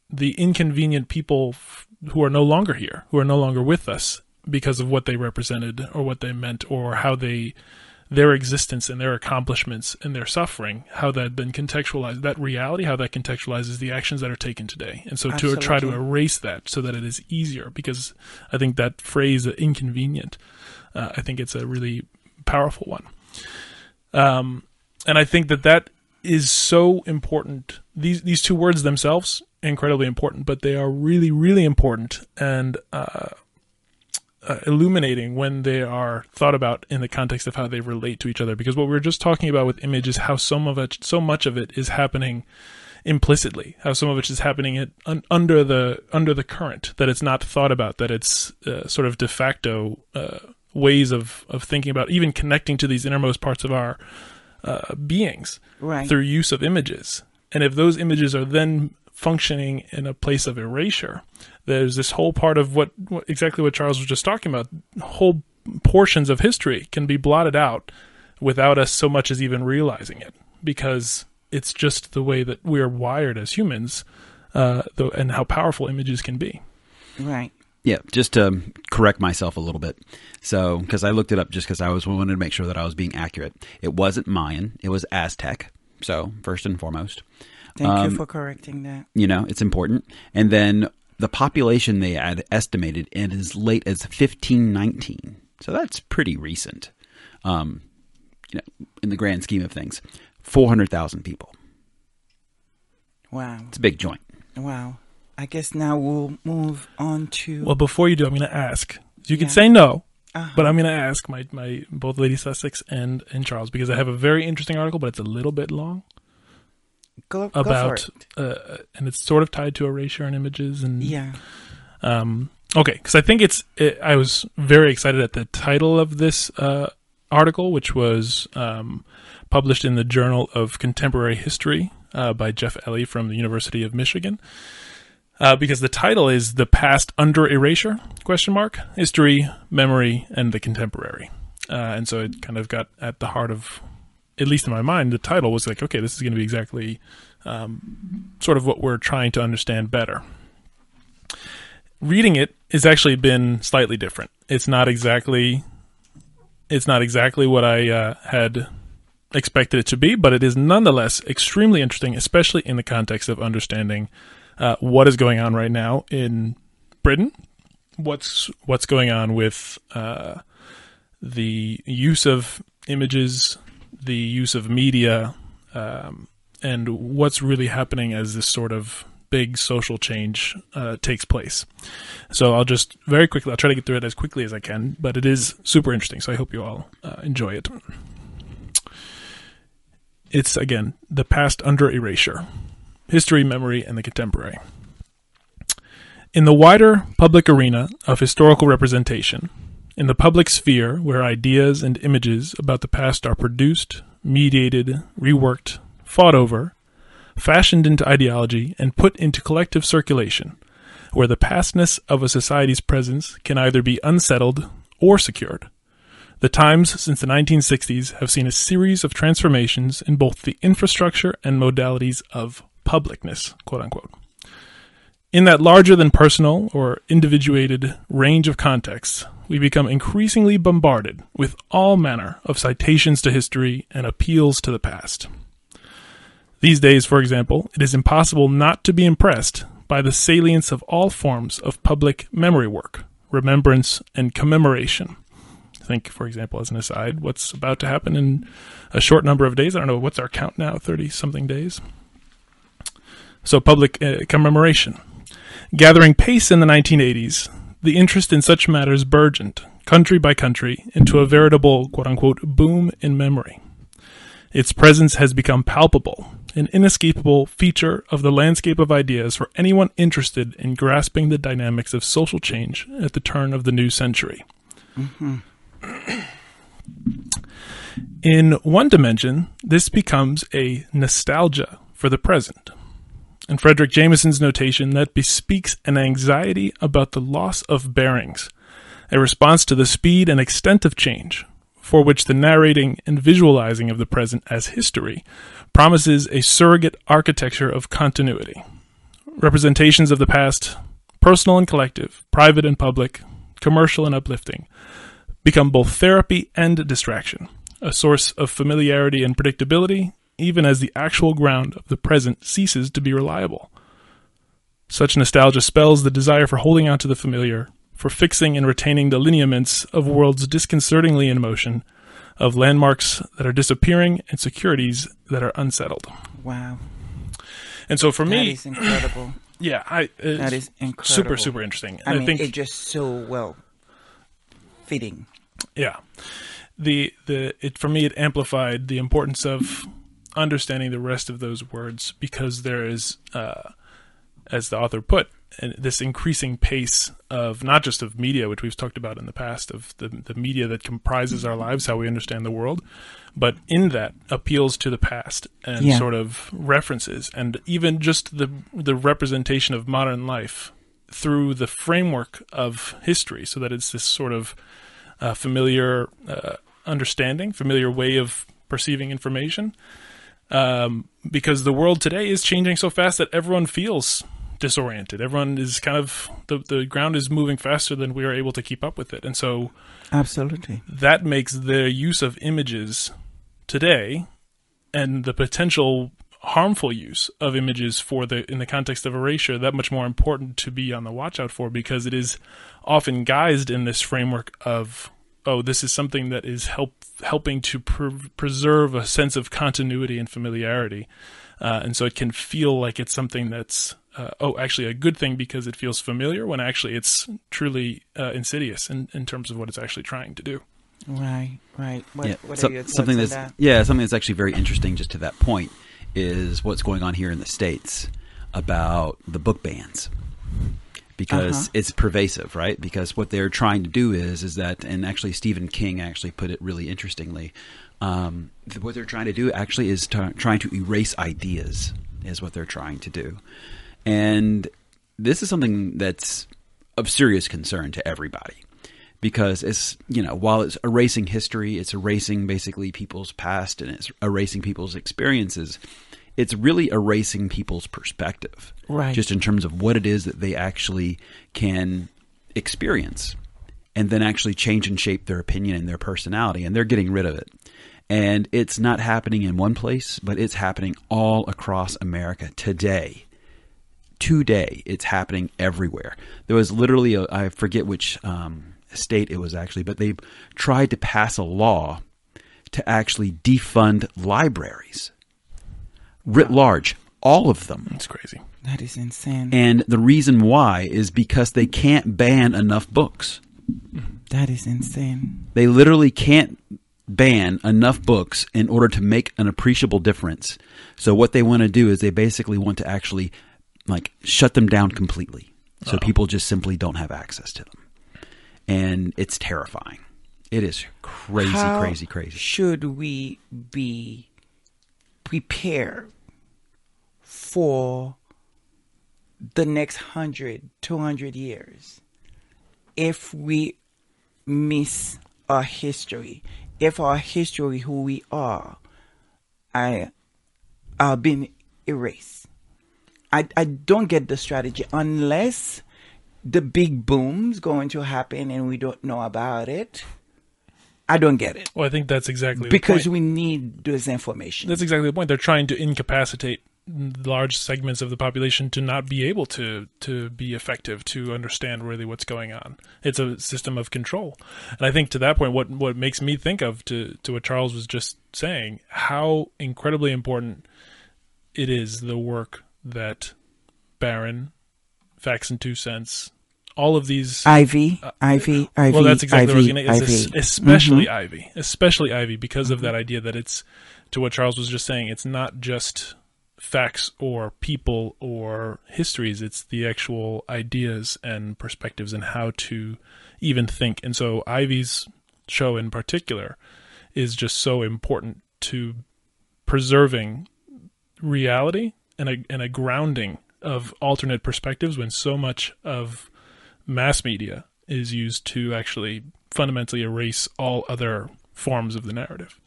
Speaker 3: the inconvenient people f- who are no longer here, who are no longer with us because of what they represented or what they meant or how they their existence and their accomplishments and their suffering, how that then contextualized that reality, how that contextualizes the actions that are taken today. And so to try to erase that so that it is easier, because I think that phrase uh, inconvenient, uh, I think it's a really powerful one. Um, and I think that that is so important. These these two words themselves incredibly important, but they are really really important and uh, uh, illuminating when they are thought about in the context of how they relate to each other. Because what we were just talking about with image is how some of it, so much of it, is happening implicitly. How some of it is happening it, un, under the under the current. That it's not thought about. That it's uh, sort of de facto uh, ways of of thinking about even connecting to these innermost parts of our uh, beings
Speaker 1: Right.
Speaker 3: through use of images. And if those images are then functioning in a place of erasure, there's this whole part of what, what exactly what Charles was just talking about. Whole portions of history can be blotted out without us so much as even realizing it, because it's just the way that we're wired as humans, uh, though, and how powerful images can be.
Speaker 1: Right.
Speaker 2: Yeah, just to correct myself a little bit. So, because I looked it up just because I was wanted to make sure that I was being accurate. It wasn't Mayan; it was Aztec. So, first and foremost,
Speaker 1: Thank
Speaker 2: Um,
Speaker 1: you for correcting that.
Speaker 2: you know, it's important. And then the population they had estimated in as late as 1519. So that's pretty recent. Um, you know, in the grand scheme of things, 400,000 people.
Speaker 1: Wow.
Speaker 2: It's a big joint.
Speaker 1: Wow. I guess now we'll move on to.
Speaker 3: Well, before you do, I'm going to ask. You can
Speaker 1: Yeah.
Speaker 3: say no,
Speaker 1: Uh-huh.
Speaker 3: but I'm going to ask my, my both Lady Sussex and and Charles because I have a very interesting article, but it's a little bit long
Speaker 1: go, go
Speaker 3: about,
Speaker 1: it.
Speaker 3: uh, and it's sort of tied to erasure and images and
Speaker 1: Yeah.
Speaker 3: Um, okay, because I think it's. It, I was very excited at the title of this uh, article, which was um, published in the Journal of Contemporary History uh, by Geoff Eley from the University of Michigan. Uh, because the title is "The Past Under Erasure?" question mark History, Memory, and the Contemporary, uh, and so it kind of got at the heart of, at least in my mind, the title was like, okay, this is going to be exactly um, sort of what we're trying to understand better reading it has actually been slightly different. It's not exactly it's not exactly what I uh, had expected it to be, but it is nonetheless extremely interesting, especially in the context of understanding uh, what is going on right now in Britain. What's what's going on with uh, the use of images, the use of media, um, and what's really happening as this sort of big social change uh, takes place. So I'll just very quickly, I'll try to get through it as quickly as I can, but it is super interesting. So I hope you all uh, enjoy it. It's again the past under erasure, history, memory, and the contemporary. In the wider public arena of historical representation, in the public sphere where ideas and images about the past are produced, mediated, reworked, fought over, fashioned into ideology, and put into collective circulation, where the pastness of a society's presence can either be unsettled or secured. The times since the 1960s have seen a series of transformations in both the infrastructure and modalities of publicness, quote unquote. In that larger than personal or individuated range of contexts, we become increasingly bombarded with all manner of citations to history and appeals to the past. These days, for example, it is impossible not to be impressed by the salience of all forms of public memory work, remembrance, and commemoration. Think, for example, as an aside, what's about to happen in a short number of days. I don't know, what's our count now? 30 something days? So, public uh, commemoration. Gathering pace in the 1980s, the interest in such matters burgeoned, country by country, into a veritable quote unquote boom in memory. Its presence has become palpable, an inescapable feature of the landscape of ideas for anyone interested in grasping the dynamics of social change at the turn of the new century. Mm-hmm. In one dimension, this becomes a nostalgia for the present. In Fredric Jameson's notation, that bespeaks an anxiety about the loss of bearings, a response to the speed and extent of change, for which the narrating and visualizing of the present as history promises a surrogate architecture of continuity. Representations of the past, personal and collective, private and public, commercial and uplifting, become both therapy and distraction, a source of familiarity and predictability, even as the actual ground of the present ceases to be reliable. Such nostalgia spells the desire for holding on to the familiar, for fixing and retaining the lineaments of worlds disconcertingly in motion, of landmarks that are disappearing and securities that are unsettled.
Speaker 1: Wow.
Speaker 3: And so for
Speaker 1: That
Speaker 3: me,
Speaker 1: is incredible.
Speaker 3: yeah, I
Speaker 1: That is incredible.
Speaker 3: super super interesting.
Speaker 1: I
Speaker 3: And
Speaker 1: mean,
Speaker 3: think
Speaker 1: it just so well fitting.
Speaker 3: yeah the the it for me it amplified the importance of understanding the rest of those words because there is uh as the author put and this increasing pace of not just of media which we've talked about in the past of the the media that comprises our lives how we understand the world but in that appeals to the past and
Speaker 1: Yeah.
Speaker 3: sort of references and even just the the representation of modern life through the framework of history so that it's this sort of uh, familiar uh, understanding, familiar way of perceiving information. Um, because the world today is changing so fast that everyone feels disoriented. Everyone is kind of the the ground is moving faster than we are able to keep up with it, and so
Speaker 1: Absolutely.
Speaker 3: that makes the use of images today and the potential harmful use of images for the in the context of erasure that much more important to be on the watch out for because it is often guised in this framework of oh this is something that is help helping to pre- preserve a sense of continuity and familiarity uh, and so it can feel like it's something that's uh, oh actually a good thing because it feels familiar when actually it's truly uh, insidious in, in terms of what it's actually trying to do
Speaker 1: Right, right. What,
Speaker 2: yeah,
Speaker 1: what
Speaker 2: so-
Speaker 1: are your
Speaker 2: something that's
Speaker 1: that?
Speaker 2: yeah, something that's actually very interesting. Just to that point, is what's going on here in the states about the book bans because
Speaker 1: Uh-huh.
Speaker 2: it's pervasive, right? Because what they're trying to do is is that, and actually Stephen King actually put it really interestingly. Um, what they're trying to do actually is t- trying to erase ideas, is what they're trying to do, and this is something that's of serious concern to everybody because it's you know while it's erasing history it's erasing basically people's past and it's erasing people's experiences it's really erasing people's perspective
Speaker 1: Right.
Speaker 2: just in terms of what it is that they actually can experience and then actually change and shape their opinion and their personality and they're getting rid of it and it's not happening in one place but it's happening all across america today today. It's happening everywhere. There was literally, a, I forget which um, state it was actually, but they tried to pass a law to actually defund libraries writ large, all of them.
Speaker 3: it's crazy
Speaker 1: That is insane.
Speaker 2: And the reason why is because they can't ban enough books.
Speaker 1: that is insane.
Speaker 2: They literally can't ban enough books in order to make an appreciable difference. So what they want to do is they basically want to actually like shut them down completely. So people just simply don't have access to them. And it's terrifying. It is crazy,
Speaker 1: How
Speaker 2: crazy, crazy.
Speaker 1: Should we be prepared for the next 100, 200 years if we miss our history? If our history, who we are, I, are being erased? I, I don't get the strategy unless the big boom's going to happen and we don't know about it. I don't get it
Speaker 3: Well, I think that's exactly
Speaker 1: because
Speaker 3: the point.
Speaker 1: we need this information.
Speaker 3: That's exactly the point. They're trying to incapacitate large segments of the population to not be able to to be effective to understand really what's going on. It's a system of control, and I think to that point, what what makes me think of to to what Charles was just saying, how incredibly important it is the work that Baron, Facts and Two Cents, all of these
Speaker 1: Ivy, Ivy, Ivy.
Speaker 3: Uh, well, that's exactly
Speaker 1: Ivy,
Speaker 3: what I was going to
Speaker 1: Ivy. Mm-hmm.
Speaker 3: especially Ivy, especially Ivy, because of that idea that it's to what Charles was just saying. It's not just facts or people or histories; it's the actual ideas and perspectives and how to even think. And so, Ivy's show in particular is just so important to preserving reality and a and a grounding of alternate perspectives when so much of mass media is used to actually fundamentally erase all other forms of the narrative.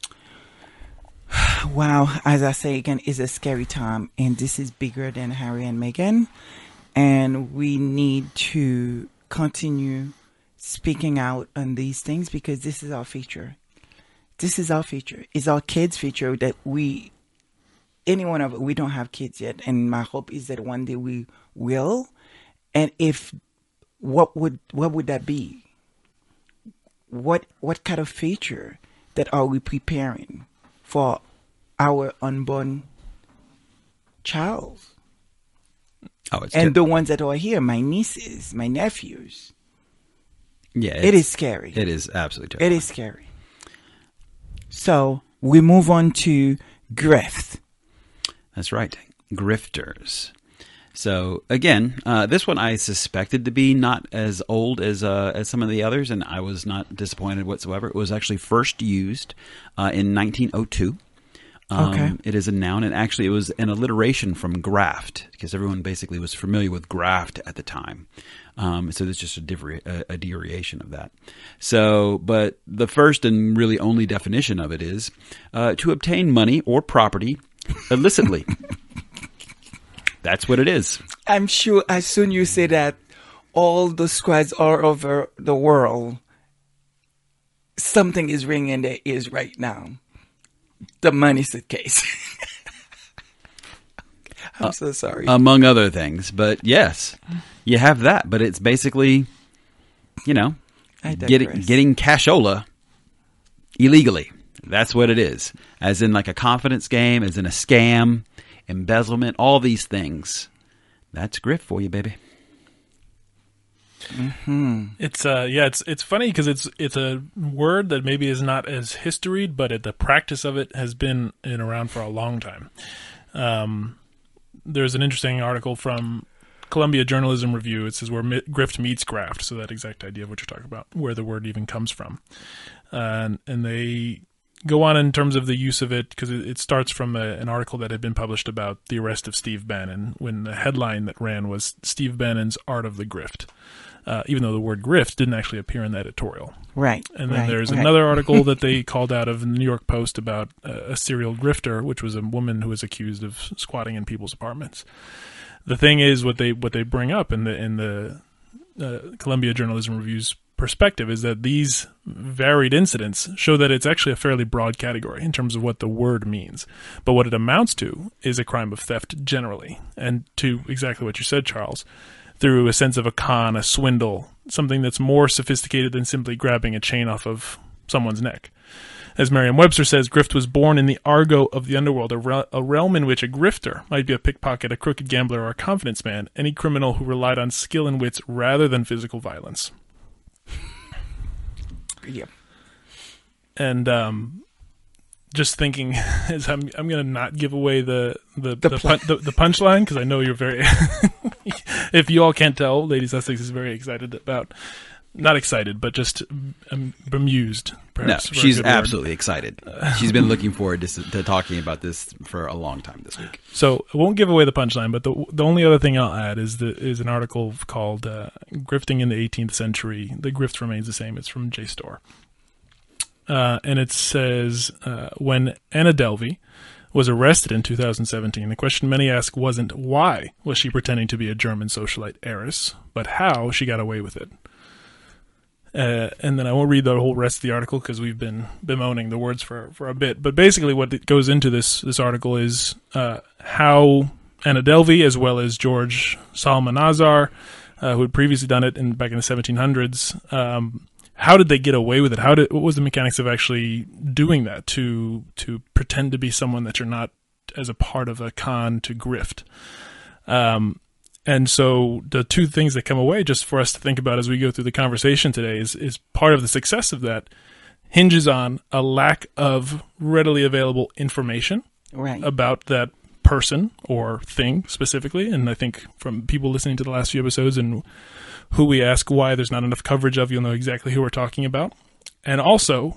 Speaker 1: Wow, as I say again, it's a scary time, and this is bigger than Harry and Meghan, and we need to continue speaking out on these things because this is our future. This is our future. It's our kids' future that we, any one of we don't have kids yet, and my hope is that one day we will. And if, what would what would that be? What what kind of future that are we preparing? For our unborn child
Speaker 2: Oh, it's
Speaker 1: and the ones that are here, my nieces, my nephews.
Speaker 2: yeah, it's-
Speaker 1: scary.
Speaker 2: It is absolutely
Speaker 1: It
Speaker 2: terrible.
Speaker 1: is scary. So we move on to grift.
Speaker 2: That's right. Grifters. So again, uh, this one I suspected to be not as old as uh, as some of the others, and I was not disappointed whatsoever. It was actually first used uh, in 1902. Um,
Speaker 1: Okay.
Speaker 2: It is a noun, and actually, it was an alliteration from graft because everyone basically was familiar with graft at the time. Um, so it's just a, a, a derivation of that. So, but the first and really only definition of it is uh, to obtain money or property illicitly. That's what it is.
Speaker 1: I'm sure as soon you say that, all the squads all over the world, something is ringing in their ears right now. The money suitcase. I'm so uh, sorry.
Speaker 2: among other things. But yes, you have that. But it's basically, you know, getting cashola illegally. That's what it is. As in like a confidence game, as in a scam, embezzlement, all these things. That's grift for you, baby.
Speaker 3: It's uh yeah, it's it's funny because it's it's a word that maybe is not as historied, but it, the practice of it has been in around for a long time. Um, there's an interesting article from Columbia Journalism Review. It says where mi- grift meets graft, so that exact idea of what you're talking about, where the word even comes from, and and they go on in terms of the use of it because it, starts from a, an article that had been published about the arrest of Steve Bannon when the headline that ran was Steve Bannon's Art of the Grift. Uh, even though the word grift didn't actually appear in the editorial.
Speaker 1: right.
Speaker 3: And then
Speaker 1: right,
Speaker 3: there's
Speaker 1: right.
Speaker 3: another article that they called out of the New York Post about uh, a serial grifter, which was a woman who was accused of squatting in people's apartments. The thing is, what they what they bring up in the in the uh, Columbia Journalism Review's perspective is that these varied incidents show that it's actually a fairly broad category in terms of what the word means. But what it amounts to is a crime of theft generally, and to exactly what you said, Charles through a sense of a con, a swindle, something that's more sophisticated than simply grabbing a chain off of someone's neck. As Merriam Webster says, grift was born in the argot of the underworld, a, re- a realm in which a grifter might be a pickpocket, a crooked gambler, or a confidence man, any criminal who relied on skill and wits rather than physical violence.
Speaker 1: Yeah.
Speaker 3: And um, just thinking, as I'm, I'm going to not give away the the
Speaker 1: The
Speaker 3: the,
Speaker 1: pla-
Speaker 3: pun- the, the punchline because I know you're very. if you all can't tell, Lady Sussex is very excited about, not excited, but just um, bemused.
Speaker 2: No,
Speaker 3: Perhaps a
Speaker 2: she's
Speaker 3: good word.
Speaker 2: absolutely excited. She's been looking forward to, to talking about this for a long time this week.
Speaker 3: So I won't give away the punchline, but the the only other thing I'll add is the is an article called uh, "Grifting in the 18th Century." The grift remains the same. It's from JSTOR, uh, and it says uh, when Anna Delvey was arrested in 2017. The question many ask wasn't why was she pretending to be a German socialite heiress, but how she got away with it. Uh, and then I won't read the whole rest of the article because we've been bemoaning the words for, for a bit. But basically, what goes into this this article is uh, how Anna Delvey, as well as George Psalmanazar, uh, who had previously done it in back in the 1700s, um, how did they get away with it? How did what was the mechanics of actually doing that to to pretend to be someone that you're not as a part of a con to grift? Um, and so the two things that come away just for us to think about as we go through the conversation today is, is part of the success of that hinges on a lack of readily available information
Speaker 1: Right.
Speaker 3: about that person or thing specifically. And I think from people listening to the last few episodes and who we ask why there's not enough coverage of, you'll know exactly who we're talking about. And also,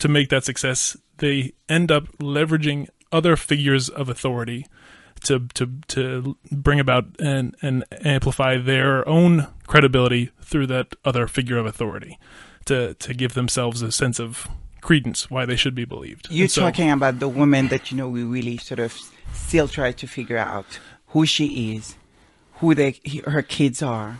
Speaker 3: to make that success, they end up leveraging other figures of authority to to to bring about and and amplify their own credibility through that other figure of authority to to give themselves a sense of credence why they should be believed.
Speaker 1: You're
Speaker 3: so-
Speaker 1: talking about the woman that you know we really sort of still try to figure out who she is, who they her kids are,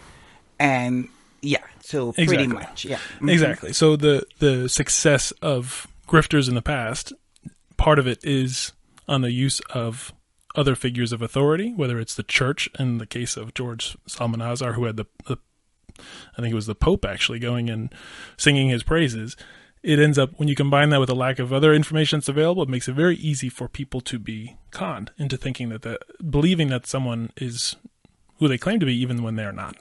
Speaker 1: and yeah. So pretty
Speaker 3: Exactly.
Speaker 1: much, yeah. Mhm.
Speaker 3: Exactly. So the the success of grifters in the past, part of it is on the use of other figures of authority, whether it's the church in the case of George Psalmanazar, who had the, the I think it was the Pope actually going and singing his praises. It ends up when you combine that with a lack of other information that's available, it makes it very easy for people to be conned into thinking that the believing that someone is who they claim to be, even when they're not.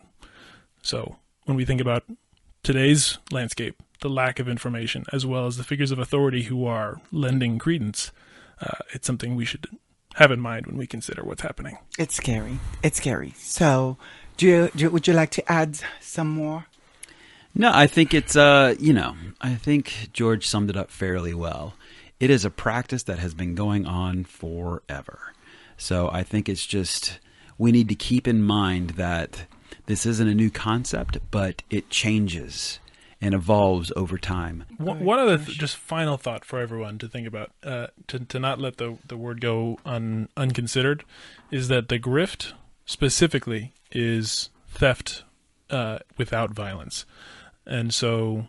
Speaker 3: So when we think about today's landscape, the lack of information, as well as the figures of authority who are lending credence, uh, it's something we should have in mind when we consider what's happening.
Speaker 1: It's scary. It's scary. So, do you, do would you like to add some more?
Speaker 2: No, I think it's uh, you know, I think George summed it up fairly well. It is a practice that has been going on forever. So I think it's just we need to keep in mind that this isn't a new concept, but it changes and evolves over time.
Speaker 3: One one other th- just final thought for everyone to think about, uh, to to not let the the word go un, unconsidered, is that the grift specifically is theft uh, without violence, and so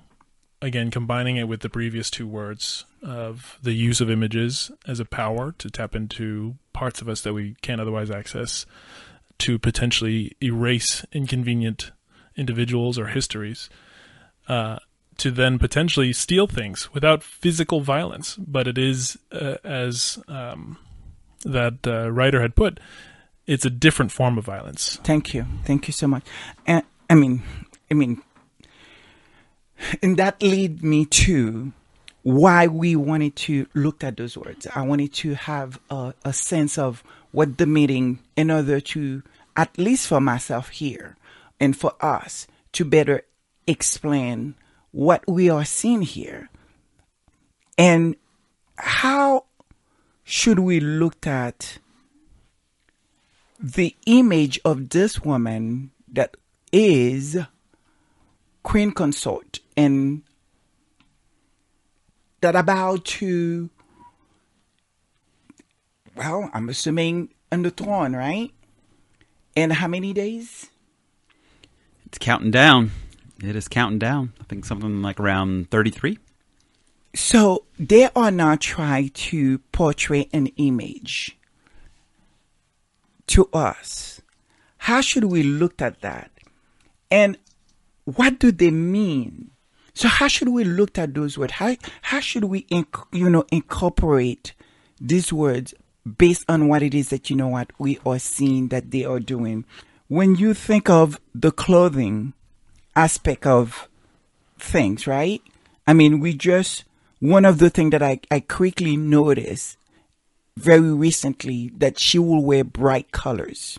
Speaker 3: again combining it with the previous two words of the use of images as a power to tap into parts of us that we can't otherwise access to potentially erase inconvenient individuals or histories uh, to then potentially steal things without physical violence. But it is, uh, as um, that uh, writer had put, it's a different form of violence.
Speaker 1: Thank you. Thank you so much. And I mean, I mean, and that lead me to why we wanted to look at those words. I wanted to have a, a sense of what the meaning in order to, at least for myself here and for us, to better explain what we are seeing here and how should we look at the image of this woman that is queen consort and that about to well i'm assuming on the throne right and how many days
Speaker 2: It's counting down. It is counting down. I think something like around 33.
Speaker 1: so they are now trying to portray an image to us. How should we look at that? And what do they mean? So how should we look at those words? How how should we inc- you know incorporate these words based on what it is that you know what we are seeing that they are doing? When you think of the clothing aspect of things right i mean we just one of the things that i, I quickly noticed very recently that she will wear bright colors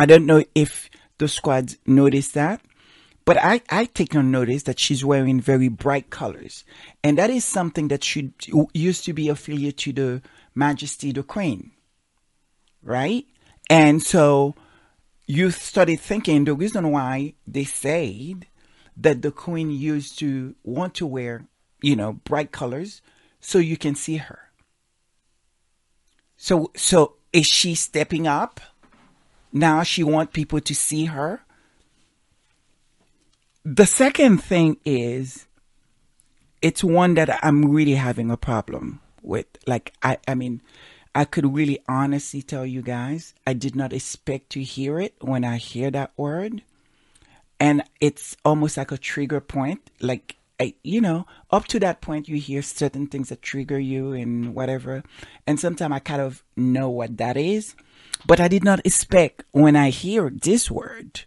Speaker 1: I don't know if the squads noticed that, but I, I take on notice that she's wearing very bright colors. And that is something that should used to be affiliated to the Majesty the Queen. Right? And so you started thinking the reason why they said that the Queen used to want to wear, you know, bright colors so you can see her. So, so is she stepping up? Now she want people to see her. The second thing is, it's one that I'm really having a problem with. Like, I, I mean, I could really honestly tell you guys, I did not expect to hear it when I hear that word. And it's almost like a trigger point. Like, I, you know, up to that point, you hear certain things that trigger you and whatever. And sometimes I kind of know what that is. But I did not expect when I hear this word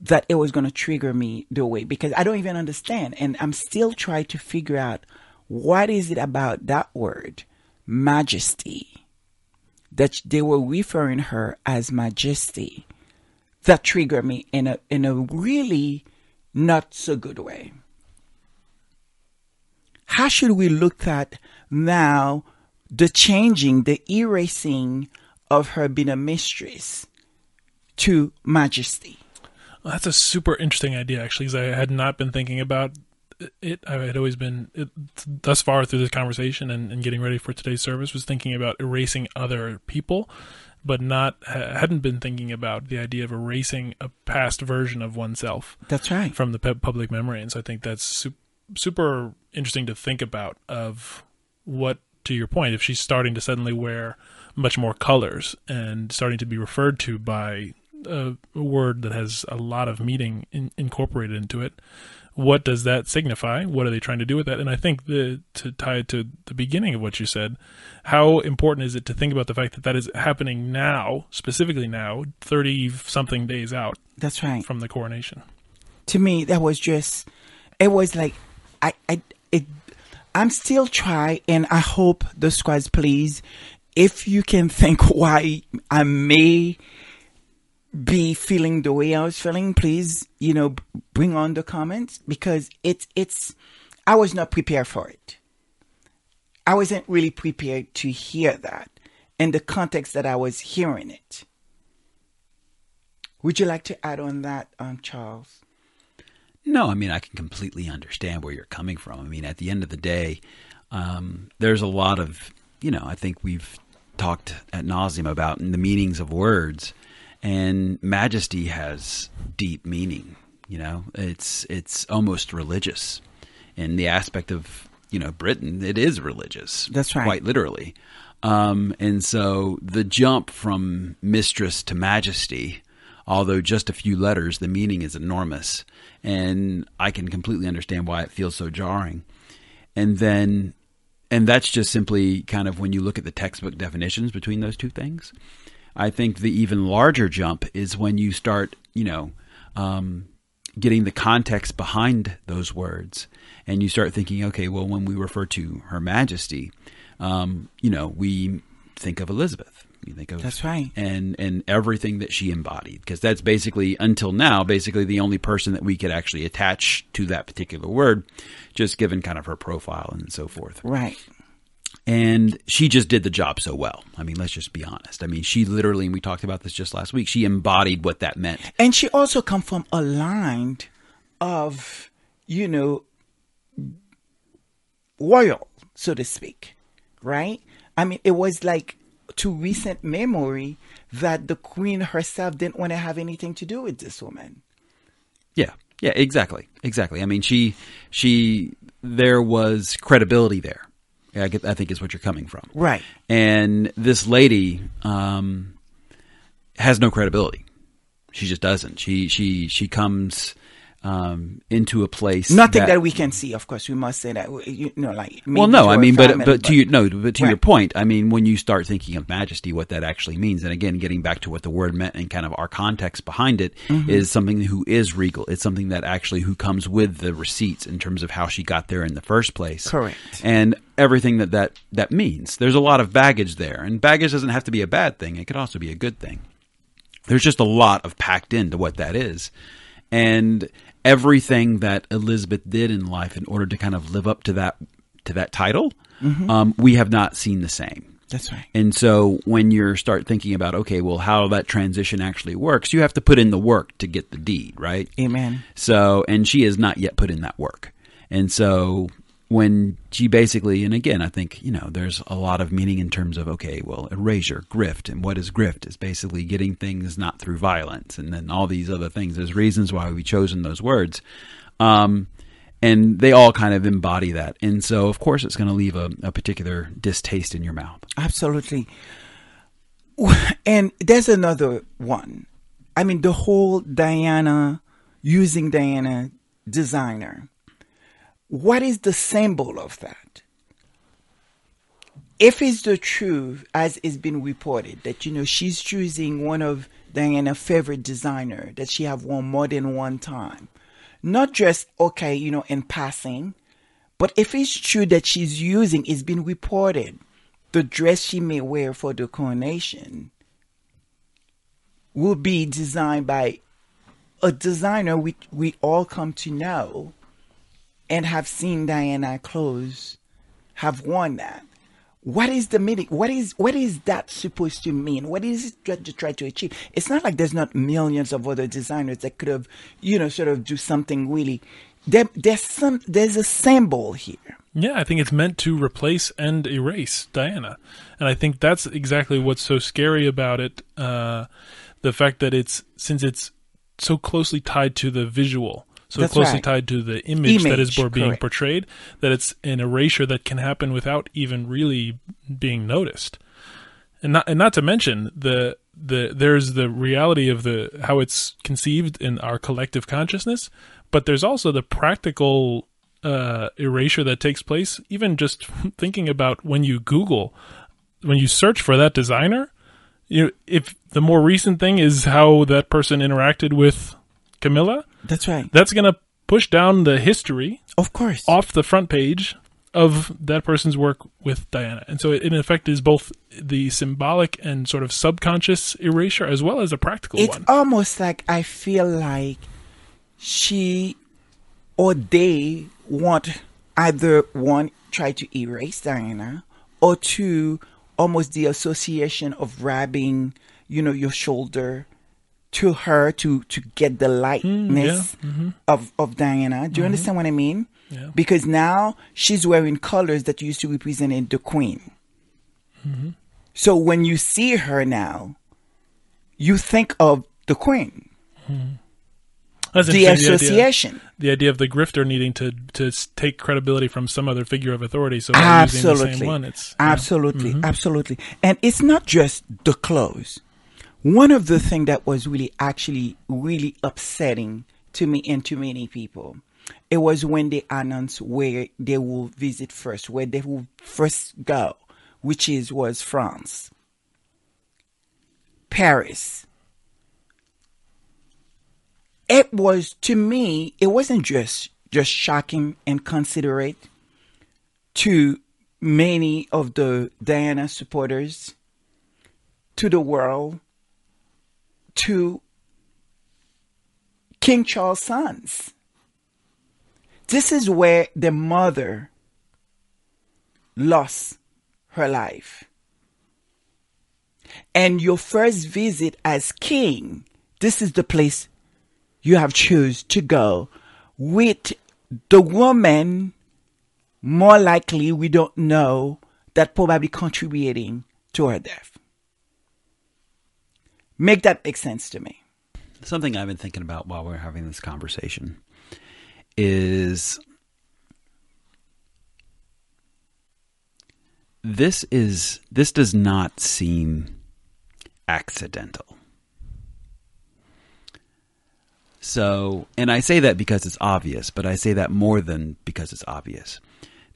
Speaker 1: that it was going to trigger me the way because I don't even understand. And I'm still trying to figure out what is it about that word, majesty, that they were referring her as majesty that triggered me in a in a really not so good way. How should we look at now the changing, the erasing of her being a mistress to majesty?
Speaker 3: Well, that's a super interesting idea, actually, because I had not been thinking about it. I had always been, it, thus far through this conversation and, and, getting ready for today's service, was thinking about erasing other people, but not hadn't been thinking about the idea of erasing a past version of oneself.
Speaker 1: That's right
Speaker 3: from the public memory, and so I think that's super, super interesting to think about. Of what, to your point, if she's starting to suddenly wear much more colors and starting to be referred to by a, a word that has a lot of meaning in, incorporated into it. What does that signify? What are they trying to do with that? And I think the, to tie it to the beginning of what you said, how important is it to think about the fact that that is happening now, specifically now, 30 something days out?
Speaker 1: That's right.
Speaker 3: From the coronation.
Speaker 1: To me, that was just, it was like, I, I, it, I'm still trying, and I hope the squads, please, if you can think why I may be feeling the way I was feeling, please, you know, bring on the comments because it's, it's, I was not prepared for it. I wasn't really prepared to hear that in the context that I was hearing it. Would you like to add on that, um, Charles?
Speaker 2: No, I mean, I can completely understand where you're coming from. I mean, at the end of the day, um, there's a lot of, you know, I think we've talked at nauseum about the meanings of words and majesty has deep meaning. You know, it's it's almost religious in the aspect of you know Britain. It is religious.
Speaker 1: That's right,
Speaker 2: quite literally. Um, and so the jump from mistress to majesty, although just a few letters, the meaning is enormous, and I can completely understand why it feels so jarring. And then, and that's just simply kind of when you look at the textbook definitions between those two things. I think the even larger jump is when you start, you know, um, getting the context behind those words, and you start thinking, okay, well, when we refer to Her Majesty, um, you know, we think of Elizabeth. You think of
Speaker 1: that's right,
Speaker 2: and and everything that she embodied, because that's basically until now, basically the only person that we could actually attach to that particular word, just given kind of her profile and so forth.
Speaker 1: Right
Speaker 2: and she just did the job so well. I mean, let's just be honest. I mean, she literally, and we talked about this just last week, she embodied what that meant.
Speaker 1: And she also come from a line of, you know, royal, so to speak, right? I mean, it was like to recent memory that the queen herself didn't want to have anything to do with this woman.
Speaker 2: Yeah. Yeah, exactly. Exactly. I mean, she she there was credibility there I, get, I think is what you're coming from.
Speaker 1: Right.
Speaker 2: And this lady um, has no credibility. She just doesn't. She she she comes um, into a place.
Speaker 1: Nothing that, that, we can see, of course. We must say that you know, like
Speaker 2: well, no, I mean, but but, but to you, no, but to right. your point, I mean, when you start thinking of majesty, what that actually means, and again, getting back to what the word meant and kind of our context behind it, mm-hmm. is something who is regal. It's something that actually who comes with the receipts in terms of how she got there in the first place.
Speaker 1: Correct.
Speaker 2: And everything that that that means. There's a lot of baggage there, and baggage doesn't have to be a bad thing. It could also be a good thing. There's just a lot of packed into what that is. And everything that Elizabeth did in life in order to kind of live up to that to that title, mm-hmm. um, we have not seen the same.
Speaker 1: That's right.
Speaker 2: And so when you start thinking about, okay, well, how that transition actually works, you have to put in the work to get the deed, right?
Speaker 1: Amen.
Speaker 2: So, and she has not yet put in that work. And so when she basically, and again, I think, you know, there's a lot of meaning in terms of, okay, well, erasure, grift, and what is grift is basically getting things not through violence, and then all these other things. There's reasons why we've chosen those words. Um, and they all kind of embody that. And so, of course, it's going to leave a, a particular distaste in your mouth.
Speaker 1: Absolutely. And there's another one. I mean, the whole Diana, using Diana designer. What is the symbol of that? If it's the truth, as it's been reported, that, you know, she's choosing one of Diana's favorite designer that she have worn more than one time. Not just, okay, you know, in passing, but if it's true that she's using, it's been reported, the dress she may wear for the coronation will be designed by a designer we we all come to know and have seen Diana clothes have worn that. What is the meaning? What is what is that supposed to mean? What is it to try to achieve? It's not like there's not millions of other designers that could have, you know, sort of do something really. There, there's some. There's a symbol here.
Speaker 3: Yeah, I think it's meant to replace and erase Diana, and I think that's exactly what's so scary about it. Uh, the fact that it's since it's so closely tied to the visual, so
Speaker 1: That's
Speaker 3: closely
Speaker 1: right.
Speaker 3: tied to the image, that is
Speaker 1: Image,
Speaker 3: being
Speaker 1: correct.
Speaker 3: portrayed, that it's an erasure that can happen without even really being noticed. And not and not to mention the the there's the reality of the how it's conceived in our collective consciousness, but there's also the practical uh, erasure that takes place. Even just thinking about when you Google, when you search for that designer, you know, if the more recent thing is how that person interacted with Camilla,
Speaker 1: That's right.
Speaker 3: that's going to push down the history
Speaker 1: Of course.
Speaker 3: off the front page of that person's work with Diana. And so it in effect is both the symbolic and sort of subconscious erasure as well as a practical
Speaker 1: it's
Speaker 3: one.
Speaker 1: almost like I feel like she or they want either one try to erase Diana or two almost the association of grabbing you know your shoulder to her to to get the mm, lightness mm-hmm. of of Diana. Do you mm-hmm. understand what I mean?
Speaker 3: Yeah.
Speaker 1: Because now she's wearing colors that used to represent the queen. Mm-hmm. So when you see her now, you think of the queen,
Speaker 3: That's
Speaker 1: the association.
Speaker 3: The idea of the grifter needing to to take credibility from some other figure of authority. So the
Speaker 1: Absolutely.
Speaker 3: same one, it's yeah.
Speaker 1: absolutely, absolutely. And it's not just the clothes. One of the things that was really actually really upsetting to me and to many people, it was when they announced where they will visit first, where they will first go, which is was France, Paris. It was to me, it wasn't just just shocking and considerate to many of the Diana supporters, to the world, to King Charles' sons. This is where the mother lost her life. And your first visit as king, this is the place you have choose to go with the woman more likely we don't know that probably contributing to her death. Make that make sense to me.
Speaker 2: Something I've been thinking about while we're having this conversation is this is this does not seem accidental. So, and I say that because it's obvious, but I say that more than because it's obvious.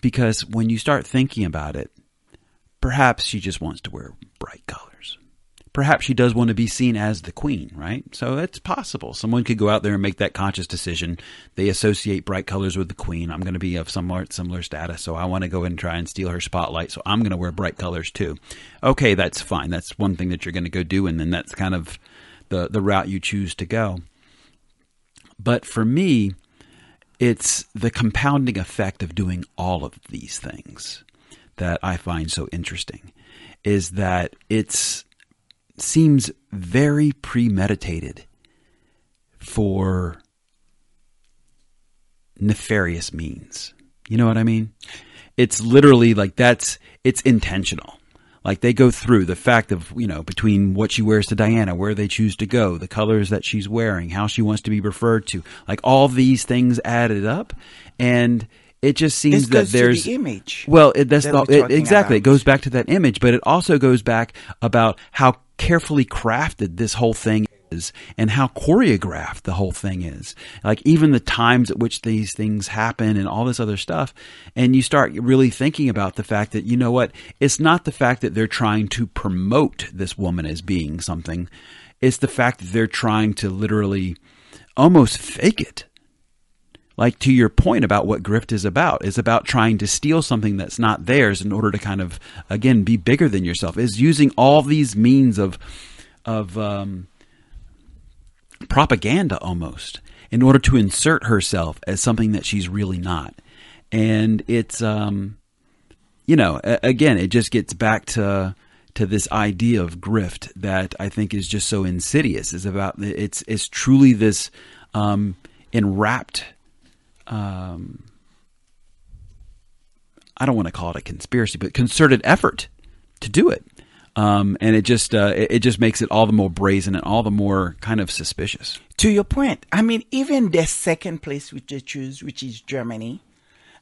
Speaker 2: Because when you start thinking about it, perhaps she just wants to wear bright colors. Perhaps she does want to be seen as the queen, right? So it's possible. Someone could go out there and make that conscious decision. They associate bright colors with the queen. I'm going to be of somewhat similar status, so I want to go and try and steal her spotlight, so I'm going to wear bright colors too. Okay, that's fine. That's one thing that you're going to go do, and then that's kind of the, the route you choose to go. But for me, it's the compounding effect of doing all of these things that I find so interesting is that it's seems very premeditated for nefarious means. You know what I mean? It's literally like that's it's intentional. Like they go through the fact of, you know, between what she wears to Diana, where they choose to go, the colors that she's wearing, how she wants to be referred to. Like all these things added up and it just seems that
Speaker 1: goes to
Speaker 2: there's
Speaker 1: the image
Speaker 2: well, it, that's
Speaker 1: that
Speaker 2: the, it, exactly. It goes back to that image, but it also goes back about how carefully crafted this whole thing is and how choreographed the whole thing is. Like even the times at which these things happen and all this other stuff. And you start really thinking about the fact that, you know what? It's not the fact that they're trying to promote this woman as being something. It's the fact that they're trying to literally almost fake it like to your point about what grift is about is about trying to steal something that's not theirs in order to kind of again be bigger than yourself is using all these means of of um, propaganda almost in order to insert herself as something that she's really not. And it's um you know again it just gets back to to this idea of grift that I think is just so insidious. Is about it's it's truly this um enwrapped um, I don't want to call it a conspiracy, but concerted effort to do it. Um, and it just uh, it, it just makes it all the more brazen and all the more kind of suspicious.
Speaker 1: to your point, I mean, even the second place which they choose, which is Germany.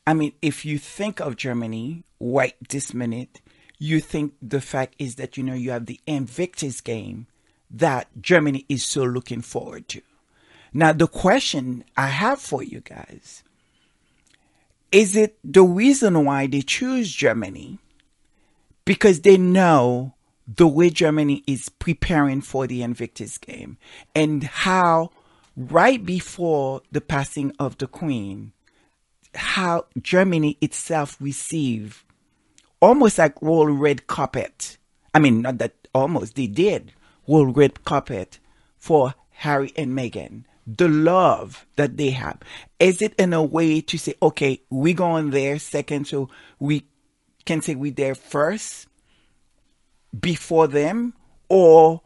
Speaker 1: I mean, if you think of Germany right this minute, you think the fact is that you know you have the Invictus game that Germany is so looking forward to. Now, the question I have for you guys is it the reason why they choose Germany because they know the way Germany is preparing for the Invictus game and how right before the passing of the Queen, how Germany itself received almost like roll red carpet. I mean, not that almost, they did roll red carpet for Harry and Meghan. The love that they have. Is it in a way to say, okay, we go going there second, so we can say we there first before them? Or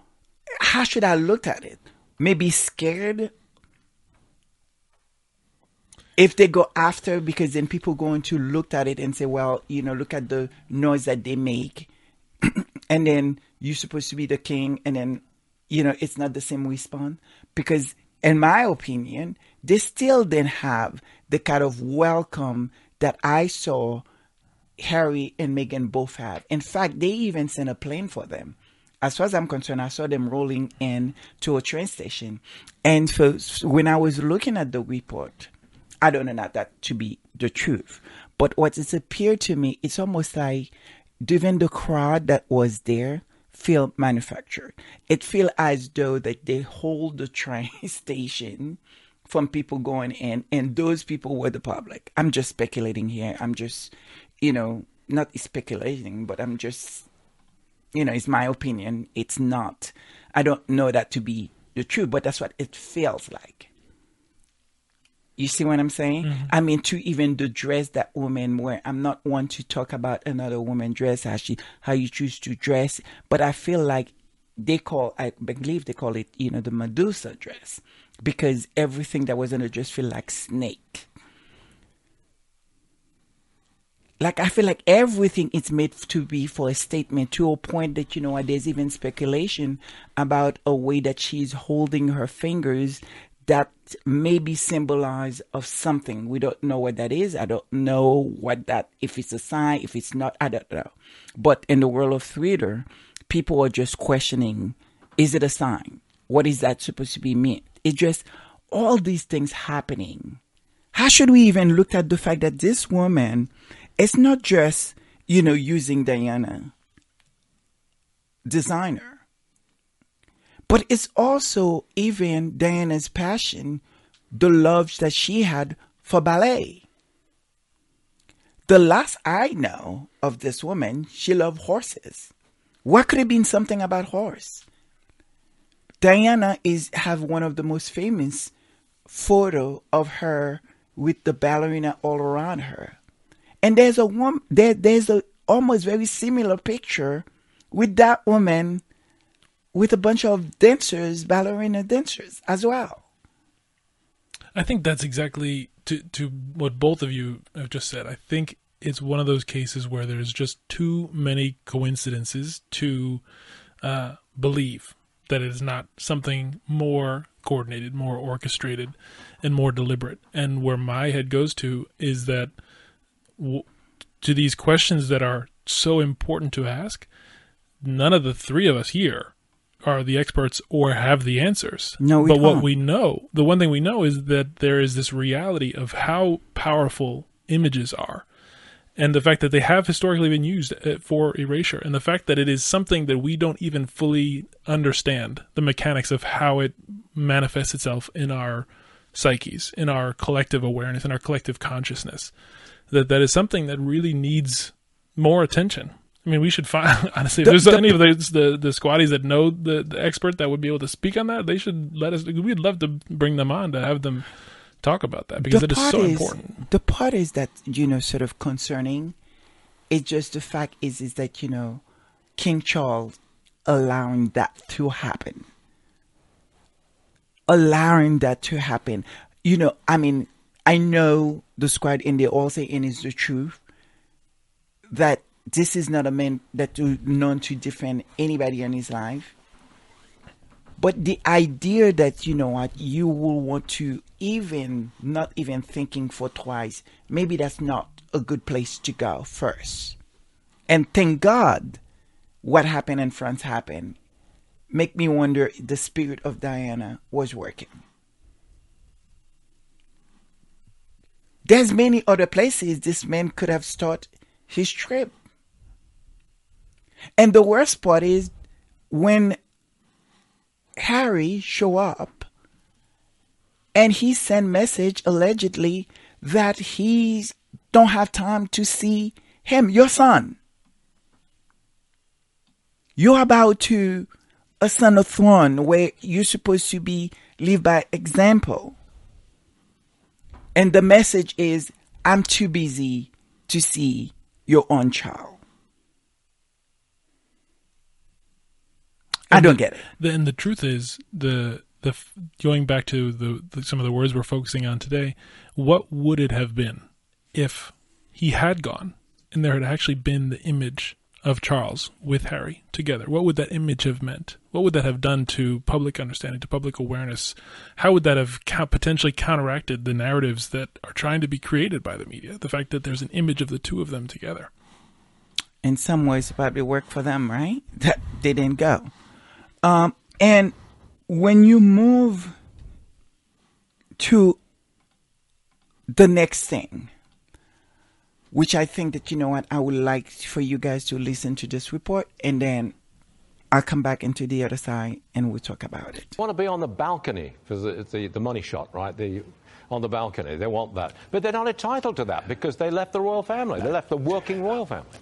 Speaker 1: how should I look at it? Maybe scared if they go after because then people going to look at it and say well you know look at the noise that they make and then you're supposed to be the king and then you know it's not the same response because in my opinion they still didn't have the kind of welcome that i saw harry and meghan both have in fact they even sent a plane for them as far as I'm concerned, I saw them rolling in to a train station. And when I was looking at the report, I don't know not that to be the truth, but what it's appeared to me, it's almost like even the crowd that was there feel manufactured. It feel as though that they hold the train station from people going in, and those people were the public. I'm just speculating here. I'm just, you know, not speculating, but I'm just you know, it's my opinion. It's not. I don't know that to be the truth, but that's what it feels like. You see what I'm saying? Mm-hmm. I mean, to even the dress that women wear. I'm not one to talk about another woman dress, how she, how you choose to dress, but I feel like they call, I believe they call it, you know, the Medusa dress, because everything that was in the dress feel like snake. like I feel like everything is made to be for a statement to a point that you know there's even speculation about a way that she's holding her fingers that may be symbolize of something. We don't know what that is. I don't know what that if it's a sign, if it's not, I don't know. But in the world of theater, people are just questioning, is it a sign? What is that supposed to be meant? It's just all these things happening. How should we even look at the fact that this woman is not just, you know, using Diana designer, but it's also even Diana's passion, the love that she had for ballet. The last I know of this woman, she loved horses. What could have been something about horse? Diana is have one of the most famous photo of her with the ballerina all around her. And there's a woman there there's a almost very similar picture with that woman with a bunch of dancers, ballerina dancers as well.
Speaker 3: I think that's exactly to to what both of you have just said. I think it's one of those cases where there's just too many coincidences to uh, believe that it is not something more coordinated, more orchestrated, and more deliberate. And where my head goes to is that w- to these questions that are so important to ask, none of the three of us here are the experts or have the answers.
Speaker 1: No, we
Speaker 3: but what
Speaker 1: don't.
Speaker 3: we know, the one thing we know is that there is this reality of how powerful images are. And the fact that they have historically been used uh, for erasure, and the fact that it is something that we don't even fully understand the mechanics of how it manifests itself in our psyches, in our collective awareness, in our collective consciousness, that that is something that really needs more attention. I mean, we should find honestly. If
Speaker 1: The-
Speaker 3: there's
Speaker 1: the-
Speaker 3: any of the, the the squatties that know the, the expert that would be able to speak on that, they should let us. We'd love to bring them on to have them talk about that because it is so important.
Speaker 1: The part is that you know, sort of concerning. It's just the fact is is that you know, King Charles allowing that to happen, allowing that to happen. You know, I mean, I know the squad, and they all say, and it's the truth that this is not a man that is known to defend anybody in his life. But the idea that you know what you will want to even not even thinking for twice, maybe that's not a good place to go first. And thank God what happened in France happened. Make me wonder if the spirit of Diana was working. There's many other places this man could have started his trip. And the worst part is when Harry show up and he send message allegedly that he don't have time to see him, your son. You're about to ascend a throne where you're supposed to be live by example. And the message is, I'm too busy to see your own child. I don't get it.
Speaker 3: And the truth is, the the going back to the, the some of the words we're focusing on today, what would it have been if he had gone and there had actually been the image of Charles with Harry together? What would that image have meant? What would that have done to public understanding, to public awareness? How would that have potentially counteracted the narratives that are trying to be created by the media? The fact that there's an image of the two of them together.
Speaker 1: in some ways it probably worked for them, right? That they didn't go. Um, and when you move to the next thing, which I think that you know what I would like for you guys to listen to this report, and then I'll come back into the other side and we'll talk about it.
Speaker 5: want to be on the balcony for the, the, the money shot, right? The, on the balcony. They want that. But they're not entitled to that because they left the royal family. They left the working royal family.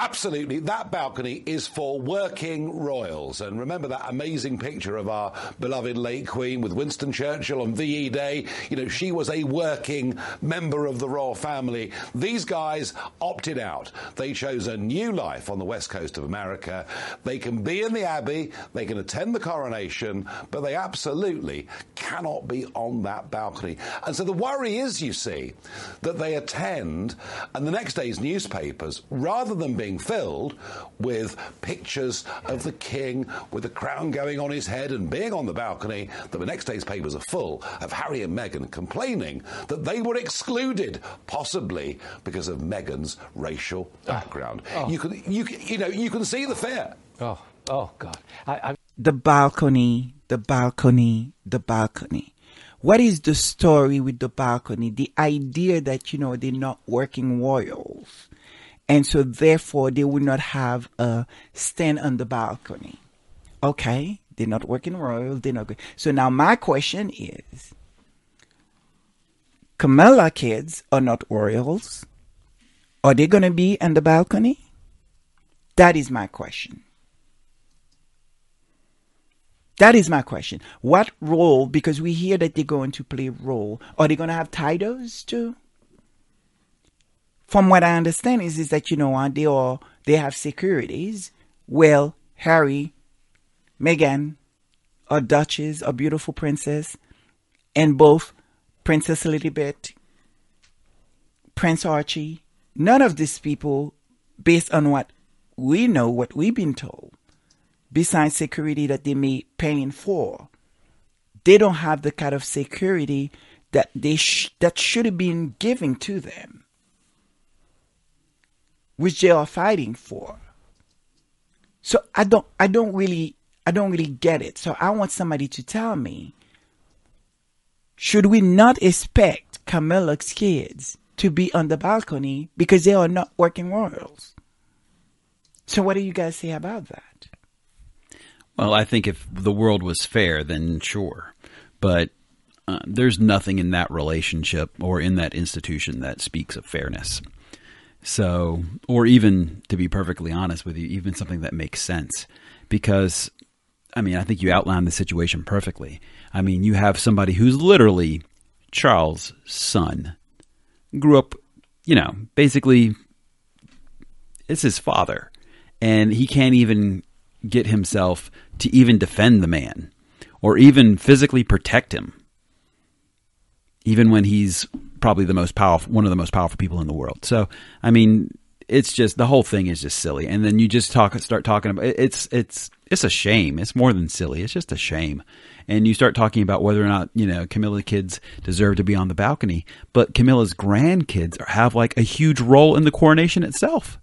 Speaker 6: Absolutely. That balcony is for working royals. And remember that amazing picture of our beloved late Queen with Winston Churchill on VE Day? You know, she was a working member of the royal family. These guys opted out. They chose a new life on the west coast of America. They can be in the Abbey, they can attend the coronation, but they absolutely cannot be on that balcony. And so the worry is, you see, that they attend and the next day's newspapers, rather than being filled with pictures of the king with the crown going on his head and being on the balcony, that the next day's papers are full of Harry and Meghan complaining that they were excluded, possibly because of Meghan's racial ah. background. Ah. You can, you, can- you know, you can see the fear.
Speaker 5: Oh, oh God. I, I,
Speaker 1: the balcony, the balcony, the balcony. What is the story with the balcony? The idea that, you know, they're not working royals. And so therefore they would not have a stand on the balcony. Okay. They're not working royals. They're not good. So now my question is, Camilla kids are not royals. Are they going to be on the balcony? That is my question. That is my question. What role, because we hear that they're going to play a role, are they going to have titles too? From what I understand is, is that, you know, what, they are, they have securities. Well, Harry, Meghan, a duchess, a beautiful princess, and both Princess Elizabeth, Prince Archie, none of these people, based on what we know, what we've been told, besides security that they may paying for, they don't have the kind of security that they sh- that should have been given to them, which they are fighting for. So I don't I don't really I don't really get it. So I want somebody to tell me should we not expect Camilla's kids to be on the balcony because they are not working royals? So what do you guys say about that?
Speaker 2: Well, I think if the world was fair, then sure. But uh, there's nothing in that relationship or in that institution that speaks of fairness. So, or even to be perfectly honest with you, even something that makes sense. Because, I mean, I think you outlined the situation perfectly. I mean, you have somebody who's literally Charles' son, grew up, you know, basically, it's his father. And he can't even get himself to even defend the man or even physically protect him even when he's probably the most powerful, one of the most powerful people in the world. So, I mean, it's just the whole thing is just silly. And then you just talk, start talking about it's it's it's a shame. It's more than silly. It's just a shame. And you start talking about whether or not you know Camilla's kids deserve to be on the balcony, but Camilla's grandkids have like a huge role in the coronation itself.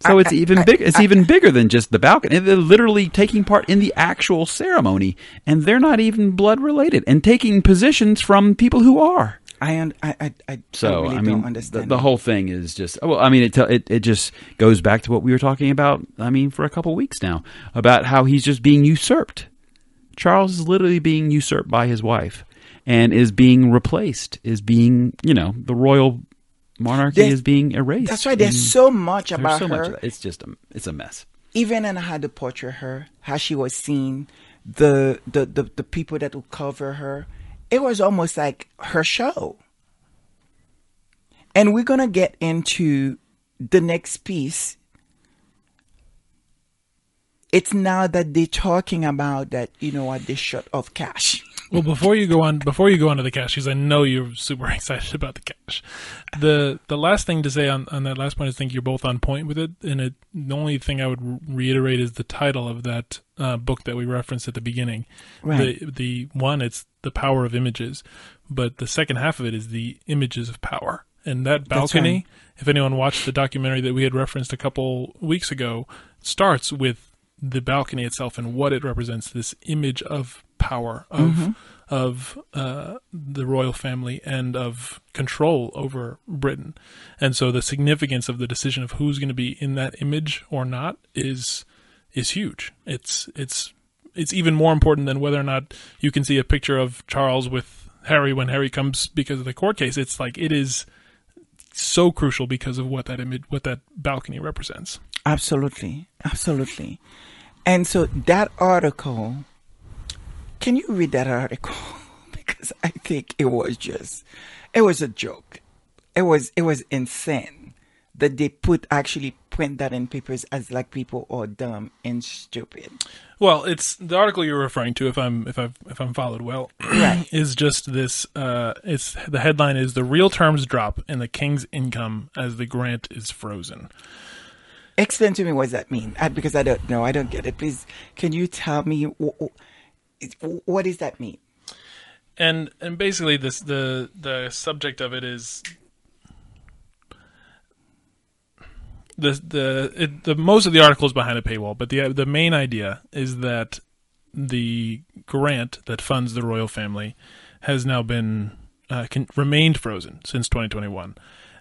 Speaker 2: So
Speaker 1: I-
Speaker 2: it's even big. It's
Speaker 1: I-
Speaker 2: even bigger than just the balcony. They're literally taking part in the actual ceremony, and they're not even blood related, and taking positions from people who are.
Speaker 1: I un- I I, I,
Speaker 2: So
Speaker 1: I really
Speaker 2: I mean,
Speaker 1: don't
Speaker 2: the,
Speaker 1: understand.
Speaker 2: the whole thing is just. Oh, well, I mean, it, it it just goes back to what we were talking about. I mean, for a couple weeks now, about how he's just being usurped. Charles is literally being usurped by his wife, and is being replaced. Is being you know the royal monarchy
Speaker 1: There's-
Speaker 2: is being erased.
Speaker 1: That's why there's so much
Speaker 2: there's
Speaker 1: about
Speaker 2: so
Speaker 1: her.
Speaker 2: much. It's just a it's a mess.
Speaker 1: even in how to portray her, how she was seen, the, the the the people that would cover her, it was almost like her show. And we're gonna get into the next piece. It's now that they're talking about that, you know what, they shut off cash.
Speaker 3: Well, before you go on, before you go on to the cash, because I know you're super excited about the cash. The the last thing to say on, on that last point is, I think you're both on point with it. And it, the only thing I would reiterate is the title of that uh, book that we referenced at the beginning.
Speaker 1: Right.
Speaker 3: The the one, it's the power of images, but the second half of it is the images of power. And that balcony,
Speaker 1: right.
Speaker 3: if anyone watched the documentary that we had referenced a couple weeks ago, starts with the balcony itself and what it represents this image of power of of uh, the royal family and of control over Britain, and so the significance of the decision of who's going to be in that image or not is is huge. It's it's it's even more important than whether or not you can see a picture of Charles with Harry when Harry comes because of the court case. It's like it is so crucial because of what that image what that balcony represents.
Speaker 1: Absolutely, absolutely. And so that article, can you read that article? because I think it was just, it was a joke. It was, it was insane that they put actually print that in papers as like people are dumb and stupid.
Speaker 3: Well, it's the article you're referring to. If I'm if I've if I'm followed well,
Speaker 1: Right.
Speaker 3: is just this. Uh, it's the headline is the real terms drop and the king's income as the grant is frozen.
Speaker 1: Explain to me what does that mean? I, because I don't know. I don't get it. Please, can you tell me wh- wh- what does that mean?
Speaker 3: and and basically this the the subject of it is the the it, the most of the article is behind a paywall, but the the main idea is that the grant that funds the royal family has now been uh, remained frozen since 2021,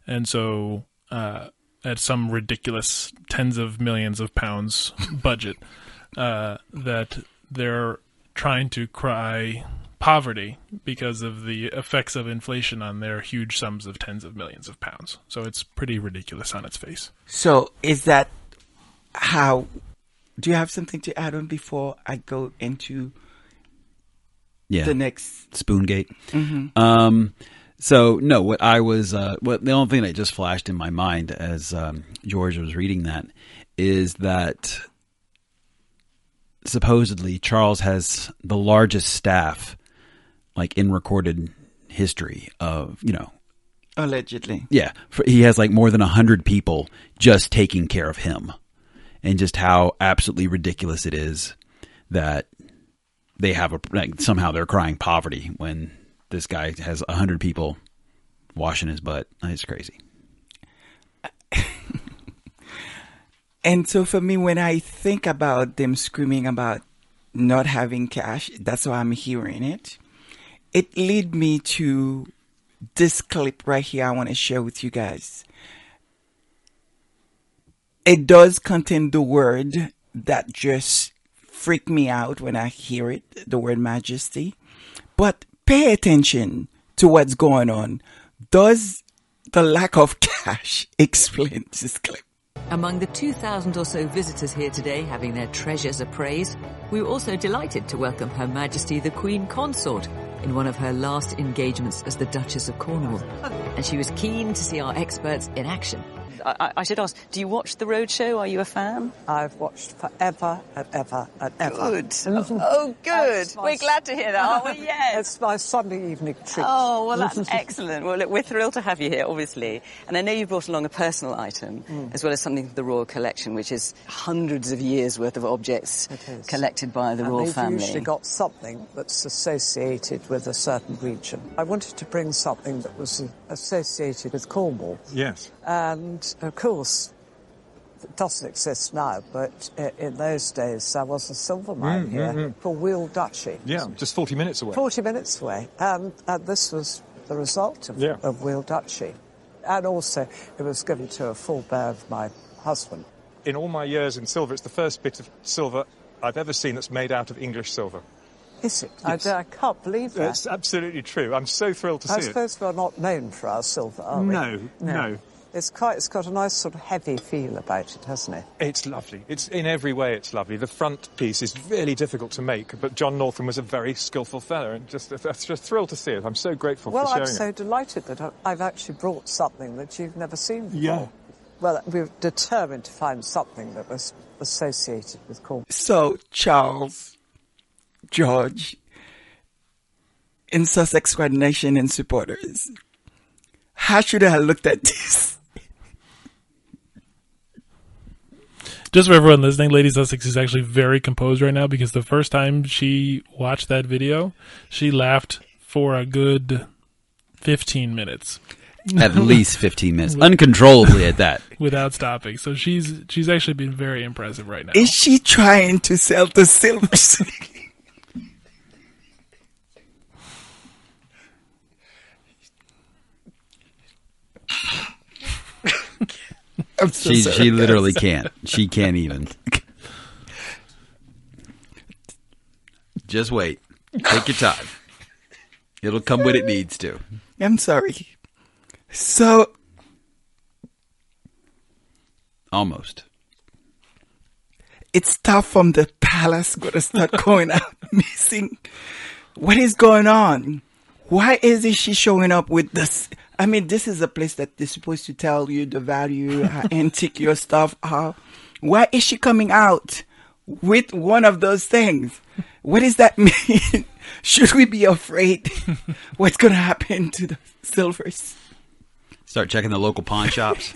Speaker 3: and so uh, at some ridiculous tens of millions of pounds budget uh, that they're trying to cry poverty because of the effects of inflation on their huge sums of tens of millions of pounds. So it's pretty ridiculous on its face.
Speaker 1: So is that how? Do you have something to add on before I go into
Speaker 2: Yeah.
Speaker 1: the next?
Speaker 2: Spoongate. Um, so no, what I was, uh, what the only thing that just flashed in my mind as um, George was reading that is that supposedly Charles has the largest staff, like in recorded history of you know
Speaker 1: Allegedly.
Speaker 2: yeah for, he has like more than a hundred people just taking care of him and just how absolutely ridiculous it is that they have a like somehow they're crying poverty when this guy has a hundred people washing his butt it's crazy
Speaker 1: And so for me, when I think about them screaming about not having cash, that's why I'm hearing it. It lead me to this clip right here I want to share with you guys. It does contain the word that just freak me out when I hear it, the word majesty. But pay attention to what's going on. Does the lack of cash explain this clip?
Speaker 7: Among the 2,000 or so visitors here today having their treasures appraised, we were also delighted to welcome Her Majesty the Queen Consort in one of her last engagements as the Duchess of Cornwall. And she was keen to see our experts in action.
Speaker 8: I, I- I should ask, do you watch The Roadshow? Are you a fan?
Speaker 9: I've watched forever and ever and ever.
Speaker 8: Good. Oh, good.
Speaker 9: My-
Speaker 8: We're glad to hear that, aren't we? Yes.
Speaker 9: It's my Sunday evening treat.
Speaker 8: Oh, well, that's excellent. Well, look, we're thrilled to have you here, obviously. And I know you brought along a personal item,
Speaker 9: Mm.
Speaker 8: as well as something from the Royal Collection, which is hundreds of years' worth of objects collected by the
Speaker 9: and
Speaker 8: royal
Speaker 9: they've
Speaker 8: family.
Speaker 9: usually got something that's associated with a certain region. I wanted to bring something that was associated with Cornwall.
Speaker 10: Yes.
Speaker 9: And of course, it doesn't exist now, but uh, in those days there was a silver mine mm, mm, here mm. for Wheal Duchy.
Speaker 10: Mm, Yeah, just 40 minutes away.
Speaker 9: 40 minutes away. And, and this was the result of,
Speaker 10: Yeah.
Speaker 9: of Wheal Duchy. And also, it was given to a forebear of my husband.
Speaker 10: In all my years in silver, it's the first bit of silver I've ever seen that's made out of English silver.
Speaker 9: Is it?
Speaker 10: Yes.
Speaker 9: I, I can't believe that.
Speaker 10: It's absolutely true. I'm so thrilled to
Speaker 9: I
Speaker 10: see it.
Speaker 9: I suppose we're not known for our silver, are we?
Speaker 10: No, no.
Speaker 9: It's quite. It's got a nice sort of heavy feel about it, hasn't it?
Speaker 10: it. It's lovely. It's in every way. It's lovely. The front piece is really difficult to make, but John Northam was a very skillful fella, and just that's just thrilled to see it. I'm so grateful
Speaker 9: Well,
Speaker 10: for
Speaker 9: I'm so
Speaker 10: it.
Speaker 9: delighted that I- I've actually brought something that you've never seen before.
Speaker 10: Yeah.
Speaker 9: Well, we were determined to find something that was associated with Cornwall.
Speaker 1: So, Charles, George, in Sussex Squad Nation and supporters, how should I have looked at this?
Speaker 3: Just for everyone listening, Lady Sussex is actually very composed right now because the first time she watched that video, she laughed for a good 15 minutes
Speaker 2: at least 15 minutes uncontrollably at that
Speaker 3: without stopping. So she's she's actually been very impressive right now.
Speaker 1: Is she trying to sell the silver? So
Speaker 2: she
Speaker 1: sorry,
Speaker 2: she
Speaker 1: guys.
Speaker 2: literally can't she can't even just wait take your time it'll come when it needs to
Speaker 1: I'm sorry. So,
Speaker 2: almost
Speaker 1: it's stuff from the palace to start going out missing. What is going on? Why isn't she showing up with this? I mean, this is a place that is supposed to tell you the value, uh, how antique your stuff are. Why is she coming out with one of those things? What does that mean? Should we be afraid? What's going to happen to the silvers?
Speaker 2: start checking the local pawn shops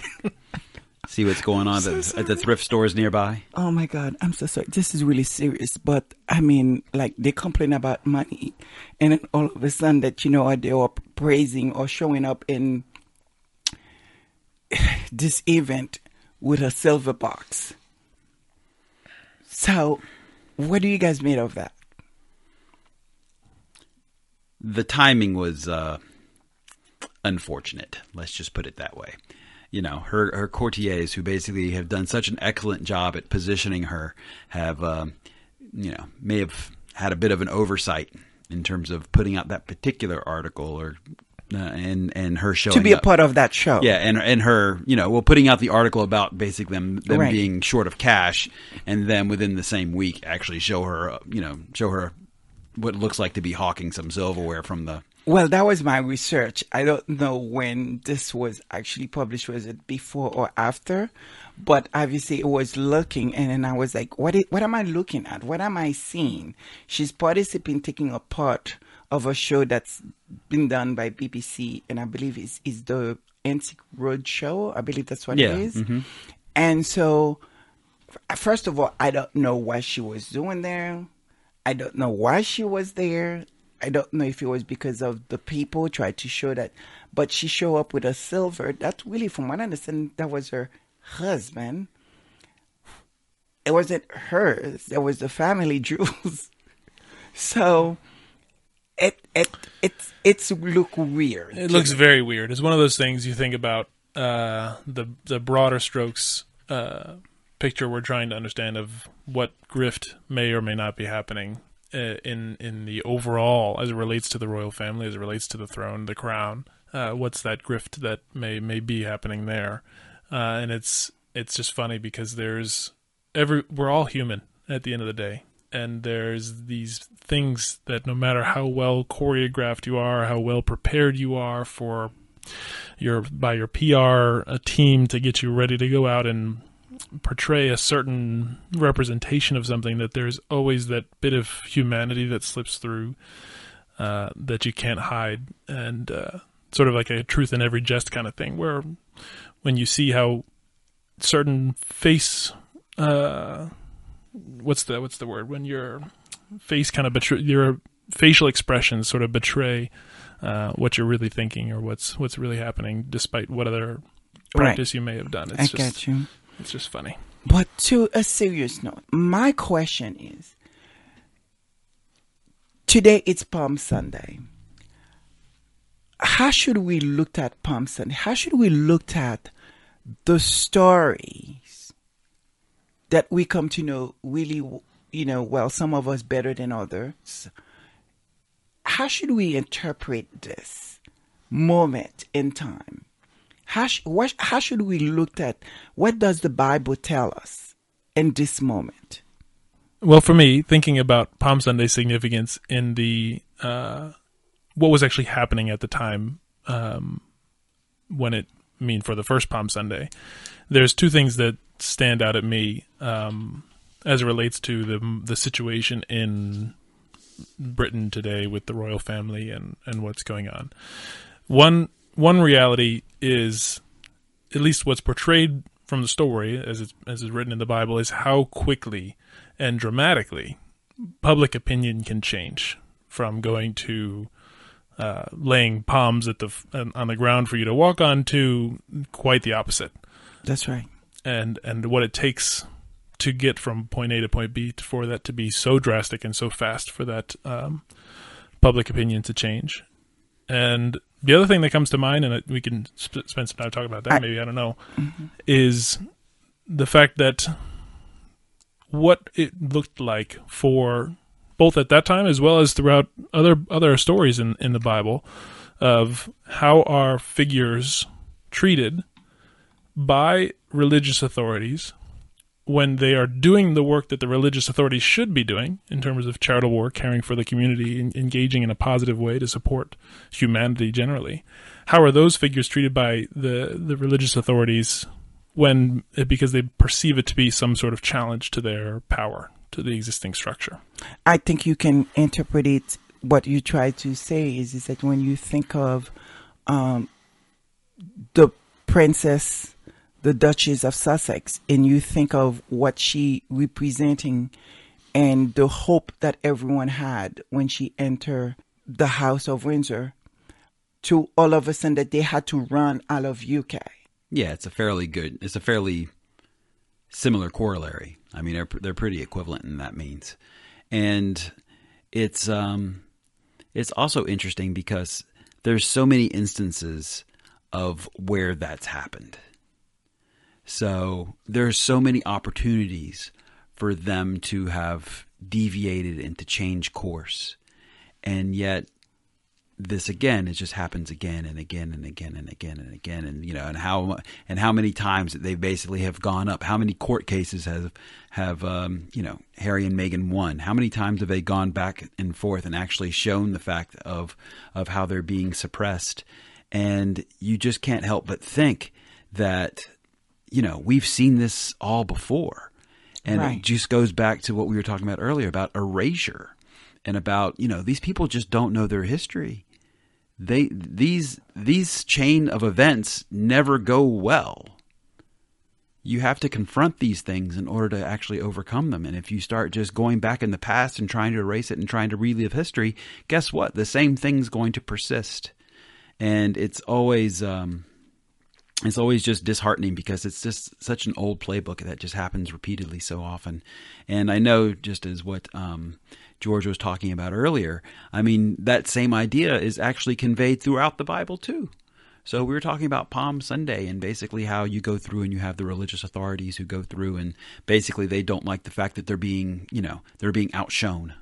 Speaker 2: see what's going on at, the, at the thrift stores nearby
Speaker 1: Oh my God, I'm so sorry. This is really serious, but I mean, like they complain about money, and then all of a sudden that you know they are praising or showing up in this event with a silver box. So, what do you guys made of that?
Speaker 2: the timing was uh, unfortunate. Let's just put it that way. You know, her her courtiers, who basically have done such an excellent job at positioning her, have um, you know may have had a bit of an oversight in terms of putting out that particular article or uh, and and her show
Speaker 1: to be a
Speaker 2: up.
Speaker 1: part of that show.
Speaker 2: Yeah, and and her, you know, well, putting out the article about basically them, them
Speaker 1: Right.
Speaker 2: being short of cash, and then within the same week, actually show her, uh, you know, show her what looks like to be hawking some silverware from the.
Speaker 1: Well, that was my research. I don't know when this was actually published. Was it before or after? But obviously, it was looking, and then I was like, "What? what am I looking at? What am I seeing?" She's participating, taking a part of a show that's been done by BBC, and I believe is is the Antique Road Show. I believe that's what
Speaker 2: Yeah,
Speaker 1: it is.
Speaker 2: mhm.
Speaker 1: And so, first of all, I don't know what she was doing there. I don't know why she was there. I don't know if it was because of the people tried to show that, but she showed up with a silver. That really, from what I understand, that was her husband. It wasn't hers. It was the family jewels. so, it it it's it's look weird.
Speaker 3: It looks very weird. It's one of those things you think about uh, the the broader strokes uh, picture we're trying to understand of what grift may or may not be happening in in the overall as it relates to the royal family, as it relates to the throne, the crown. Uh, what's that grift that may may be happening there? Uh, and it's it's just funny because there's every we're all human at the end of the day and there's these things that no matter how well choreographed you are how well prepared you are for your by your PR team to get you ready to go out and portray a certain representation of something that there's always that bit of humanity that slips through uh, that you can't hide and uh, sort of like a truth in every jest kind of thing where when you see how certain face uh what's the what's the word when your face kind of betray your facial expressions sort of betray uh, what you're really thinking or what's what's really happening despite what other
Speaker 1: Right.
Speaker 3: practice you may have done. It's
Speaker 1: I
Speaker 3: just,
Speaker 1: get you.
Speaker 3: It's just funny.
Speaker 1: But to a serious note, my question is today it's Palm Sunday. How should we look at Palm Sunday? How should we look at the stories that we come to know really, you know, well, some of us better than others? How should we interpret this moment in time? How, sh- what, how should we look at what does the Bible tell us in this moment?
Speaker 3: Well, for me, thinking about Palm Sunday's significance in the uh, what was actually happening at the time um, when it I mean for the first Palm Sunday, there's two things that stand out at me um, as it relates to the the situation in Britain today with the royal family and and what's going on. One one reality is at least what's portrayed from the story as it's as is written in the Bible is how quickly and dramatically public opinion can change from going to uh, laying palms at the on the ground for you to walk on to quite the opposite.
Speaker 1: That's right.
Speaker 3: And and what it takes to get from point A to point B for that to be so drastic and so fast for that um, public opinion to change. And the other thing that comes to mind, and we can sp- spend some time talking about that,
Speaker 1: I-
Speaker 3: maybe I don't know, mm-hmm. is the fact that what it looked like for both at that time as well as throughout other other stories in, in the Bible of how are figures treated by religious authorities when they are doing the work that the religious authorities should be doing in terms of charitable work, caring for the community, en- engaging in a positive way to support humanity generally. How are those figures treated by the, the religious authorities when because they perceive it to be some sort of challenge to their power, to the existing structure?
Speaker 1: I think you can interpret it. What you try to say is, is that when you think of um, the princess, the Duchess of Sussex, and you think of what she representing and the hope that everyone had when she entered the House of Windsor, to all of a sudden that they had to run out of UK.
Speaker 2: Yeah, it's a fairly good. It's a fairly similar corollary. I mean, they're they're pretty equivalent in that means, and it's um, it's also interesting because there's so many instances of where that's happened. So there's so many opportunities for them to have deviated and to change course, and yet this again it just happens again and again and again and again and again. And you know and how and how many times they basically have gone up. How many court cases have have um, you know Harry and Meghan won? How many times have they gone back and forth and actually shown the fact of of how they're being suppressed? And you just can't help but think that you know we've seen this all before and
Speaker 1: Right.
Speaker 2: it just goes back to what we were talking about earlier about erasure and about, you know, these people just don't know their history. They these these chain of events never go well. You have to confront these things in order to actually overcome them. And if you start just going back in the past and trying to erase it and trying to relive history, guess what? The same thing's going to persist. And it's always um, it's always just disheartening because it's just such an old playbook that just happens repeatedly so often. And I know, just as what um, George was talking about earlier, I mean, that same idea is actually conveyed throughout the Bible too. So we were talking about Palm Sunday and basically how you go through and you have the religious authorities who go through and basically they don't like the fact that they're being, you know, they're being outshone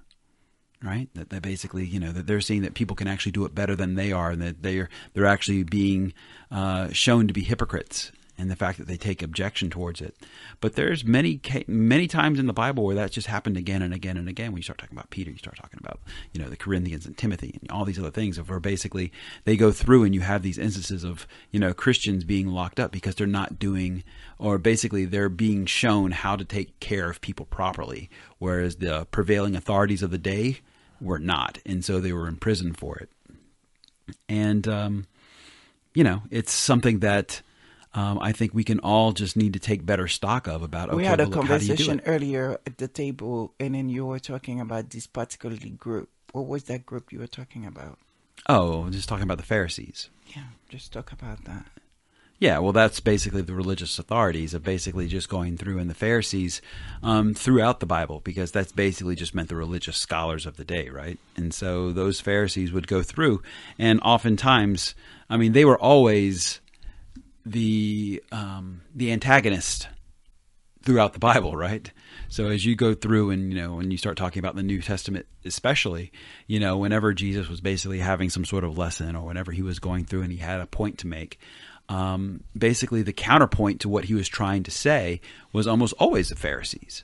Speaker 2: right? That they basically, you know, that they're seeing that people can actually do it better than they are, and that they're they're actually being uh, shown to be hypocrites, and the fact that they take objection towards it. But there's many many times in the Bible where that's just happened again and again and again. When you start talking about Peter, you start talking about you know the Corinthians and Timothy and all these other things, where basically they go through and you have these instances of you know Christians being locked up because they're not doing or basically they're being shown how to take care of people properly, whereas the prevailing authorities of the day were not, and so they were in prison for it. And um, you know, it's something that um, I think we can all just need to take better stock of. About okay,
Speaker 1: we had a conversation earlier at the table, and then you were talking about this particular group. What was that group you were talking about?
Speaker 2: Oh, just talking about the Pharisees.
Speaker 1: Yeah, just talk about that.
Speaker 2: Yeah, well, that's basically the religious authorities of basically just going through and the Pharisees um, throughout the Bible, because that's basically just meant the religious scholars of the day, right? And so those Pharisees would go through, and oftentimes, I mean, they were always the um, the antagonist throughout the Bible, right? So as you go through and you know when you start talking about the New Testament, especially, you know, whenever Jesus was basically having some sort of lesson or whenever he was going through and he had a point to make, um, basically the counterpoint to what he was trying to say was almost always the Pharisees.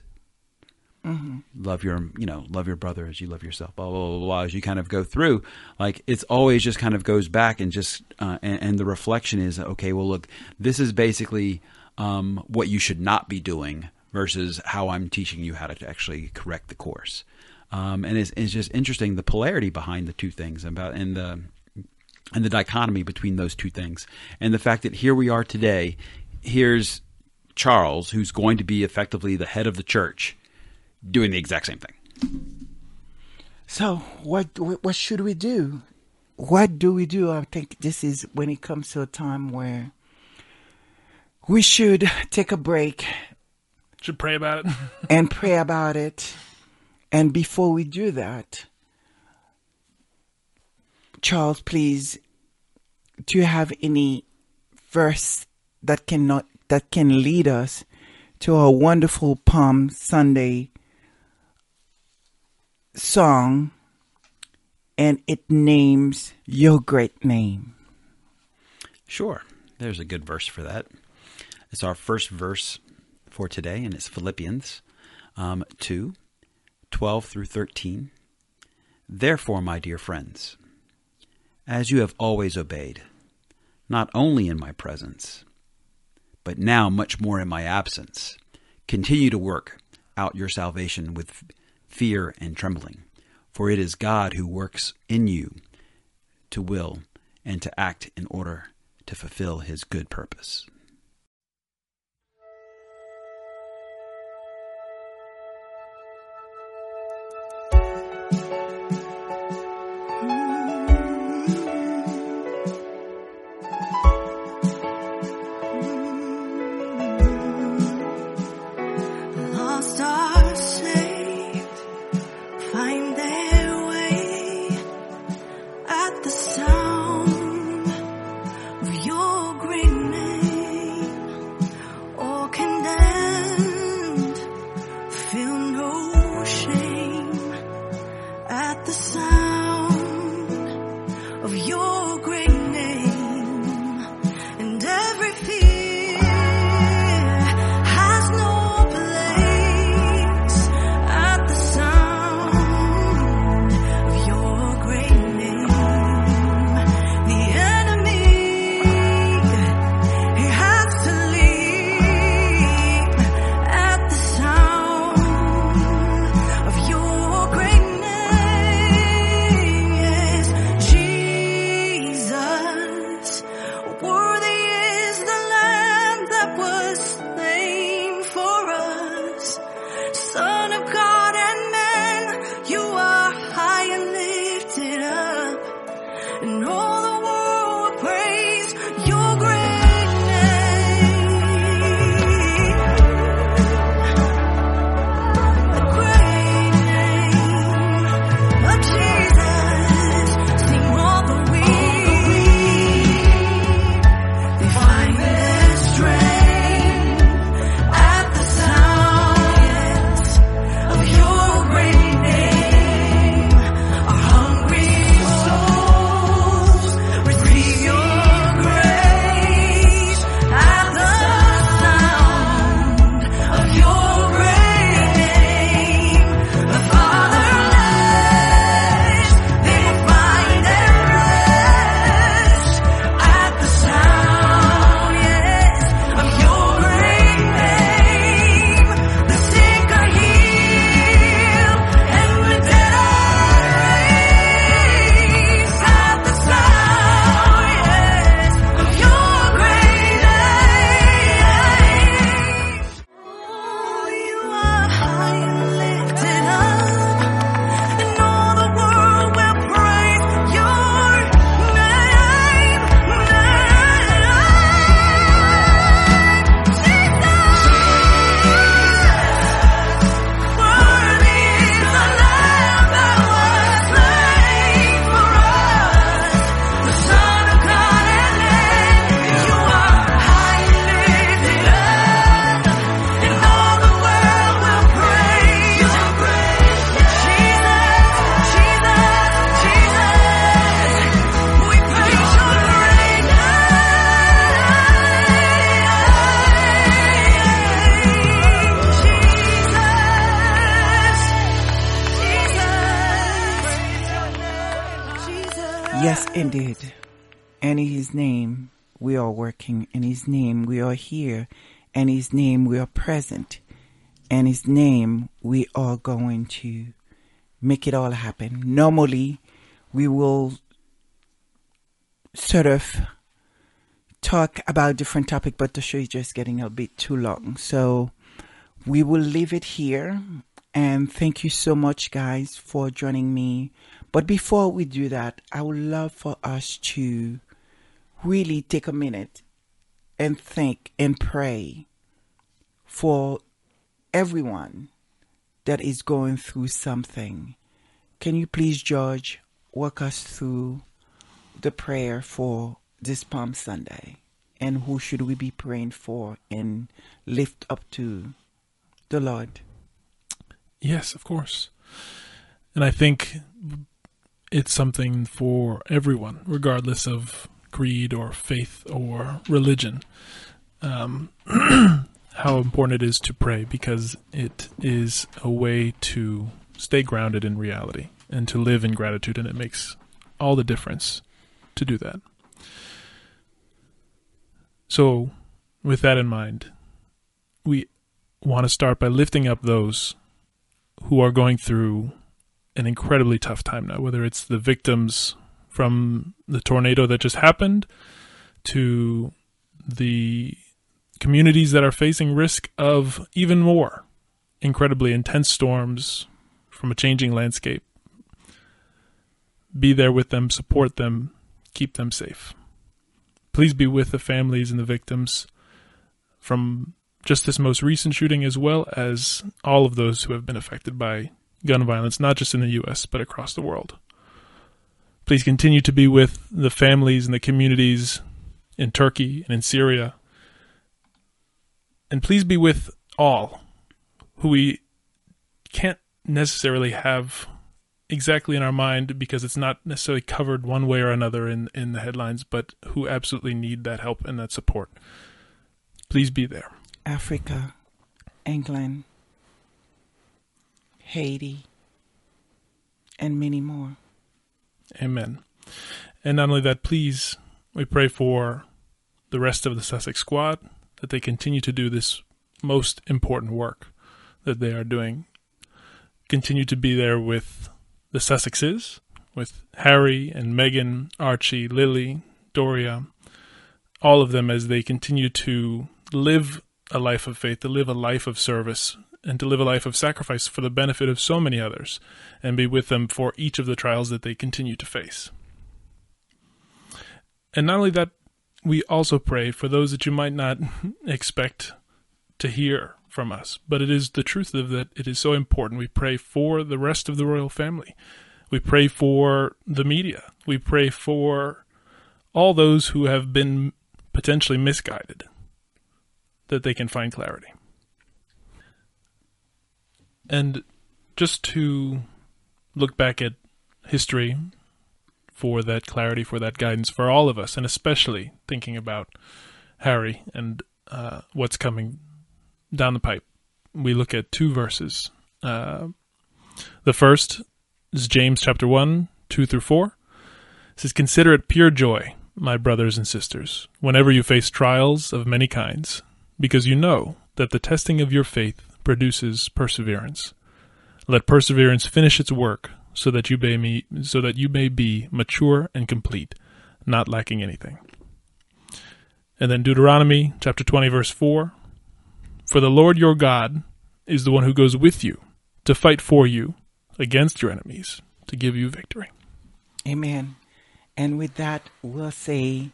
Speaker 2: Mm-hmm. Love your, you know, love your brother as you love yourself. Blah, blah blah blah. As you kind of go through, like it's always just kind of goes back and just, uh, and, and, the reflection is okay. Well, look, this is basically um, what you should not be doing versus how I'm teaching you how to actually correct the course. Um, and it's, it's just interesting the polarity behind the two things about and the and the dichotomy between those two things. And the fact that here we are today, here's Charles, who's going to be effectively the head of the church, doing the exact same thing.
Speaker 1: So, what what should we do? What do we do? I think this is when it comes to a time where we should take a break.
Speaker 3: Should pray about it.
Speaker 1: and pray about it. And before we do that, Charles, please, do you have any verse that cannot that can lead us to a wonderful Palm Sunday song, and it names your great name?
Speaker 2: Sure. There's a good verse for that. It's our first verse for today, and it's Philippians um, 2 12 through 13. Therefore, my dear friends, as you have always obeyed, not only in my presence, but now much more in my absence. Continue to work out your salvation with fear and trembling, for it is God who works in you to will and to act in order to fulfill his good purpose.
Speaker 11: Yes,
Speaker 1: indeed. And in His name, we are working. In His name, we are here. In His name, we are present. In His name, we are going to make it all happen. Normally, we will sort of talk about different topic, but the show is just getting a bit too long. So we will leave it here. And thank you so much, guys, for joining me. But before we do that, I would love for us to really take a minute and think and pray for everyone that is going through something. Can you please, George, walk us through the prayer for this Palm Sunday? And who should we be praying for and lift up to the Lord?
Speaker 3: Yes, of course. And I think it's something for everyone, regardless of creed or faith or religion. Um, how important it is to pray because it is a way to stay grounded in reality and to live in gratitude, and it makes all the difference to do that. So, with that in mind, we want to start by lifting up those who are going through an incredibly tough time now, whether it's the victims from the tornado that just happened to the communities that are facing risk of even more incredibly intense storms from a changing landscape. Be there with them, support them, keep them safe. Please be with the families and the victims from just this most recent shooting, as well as all of those who have been affected by gun violence, not just in the U.S., but across the world. Please continue to be with the families and the communities in Turkey and in Syria. And please be with all who we can't necessarily have exactly in our mind because it's not necessarily covered one way or another in, in the headlines, but who absolutely need that help and that support. Please be there.
Speaker 1: Africa, England, Haiti, and many more.
Speaker 3: Amen. And not only that, please, we pray for the rest of the Sussex squad that they continue to do this most important work that they are doing. Continue to be there with the Sussexes, with Harry and Meghan, Archie, Lily, Doria, all of them as they continue to live a life of faith, to live a life of service, and to live a life of sacrifice for the benefit of so many others, and be with them for each of the trials that they continue to face. and not only that, we also pray for those that you might not expect to hear from us. But it is the truth of that it is so important. We pray for the rest of the royal family. We pray for the media. We pray for all those who have been potentially misguided, that they can find clarity. And just to look back at history for that clarity, for that guidance for all of us, and especially thinking about Harry and uh, what's coming down the pipe. We look at two verses. Uh, the first is James chapter 1, 2 through 4. It says, Consider it pure joy, my brothers and sisters, whenever you face trials of many kinds, because you know that the testing of your faith produces perseverance. Let perseverance finish its work, so that you may be, so that you may be mature and complete, not lacking anything. And then Deuteronomy chapter 20 verse 4 For the Lord your God is the one who goes with you to fight for you against your enemies to give you victory.
Speaker 12: Amen. And with that, we'll say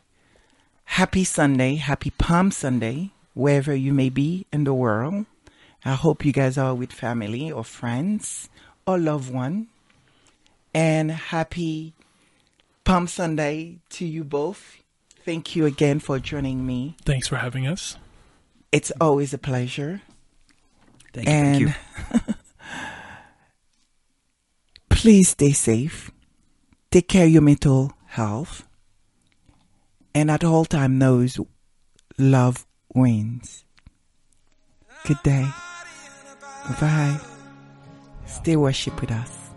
Speaker 12: happy Sunday, happy Palm Sunday, wherever you may be in the world. I hope you guys are with family or friends or loved one. And happy Palm Sunday to you both. Thank you again for joining me.
Speaker 3: Thanks for having us.
Speaker 12: It's always a pleasure.
Speaker 1: Thank you. Thank you.
Speaker 12: please stay safe. Take care of your mental health. And at all time knows love wins. Good day. Bye. Stay worship with us.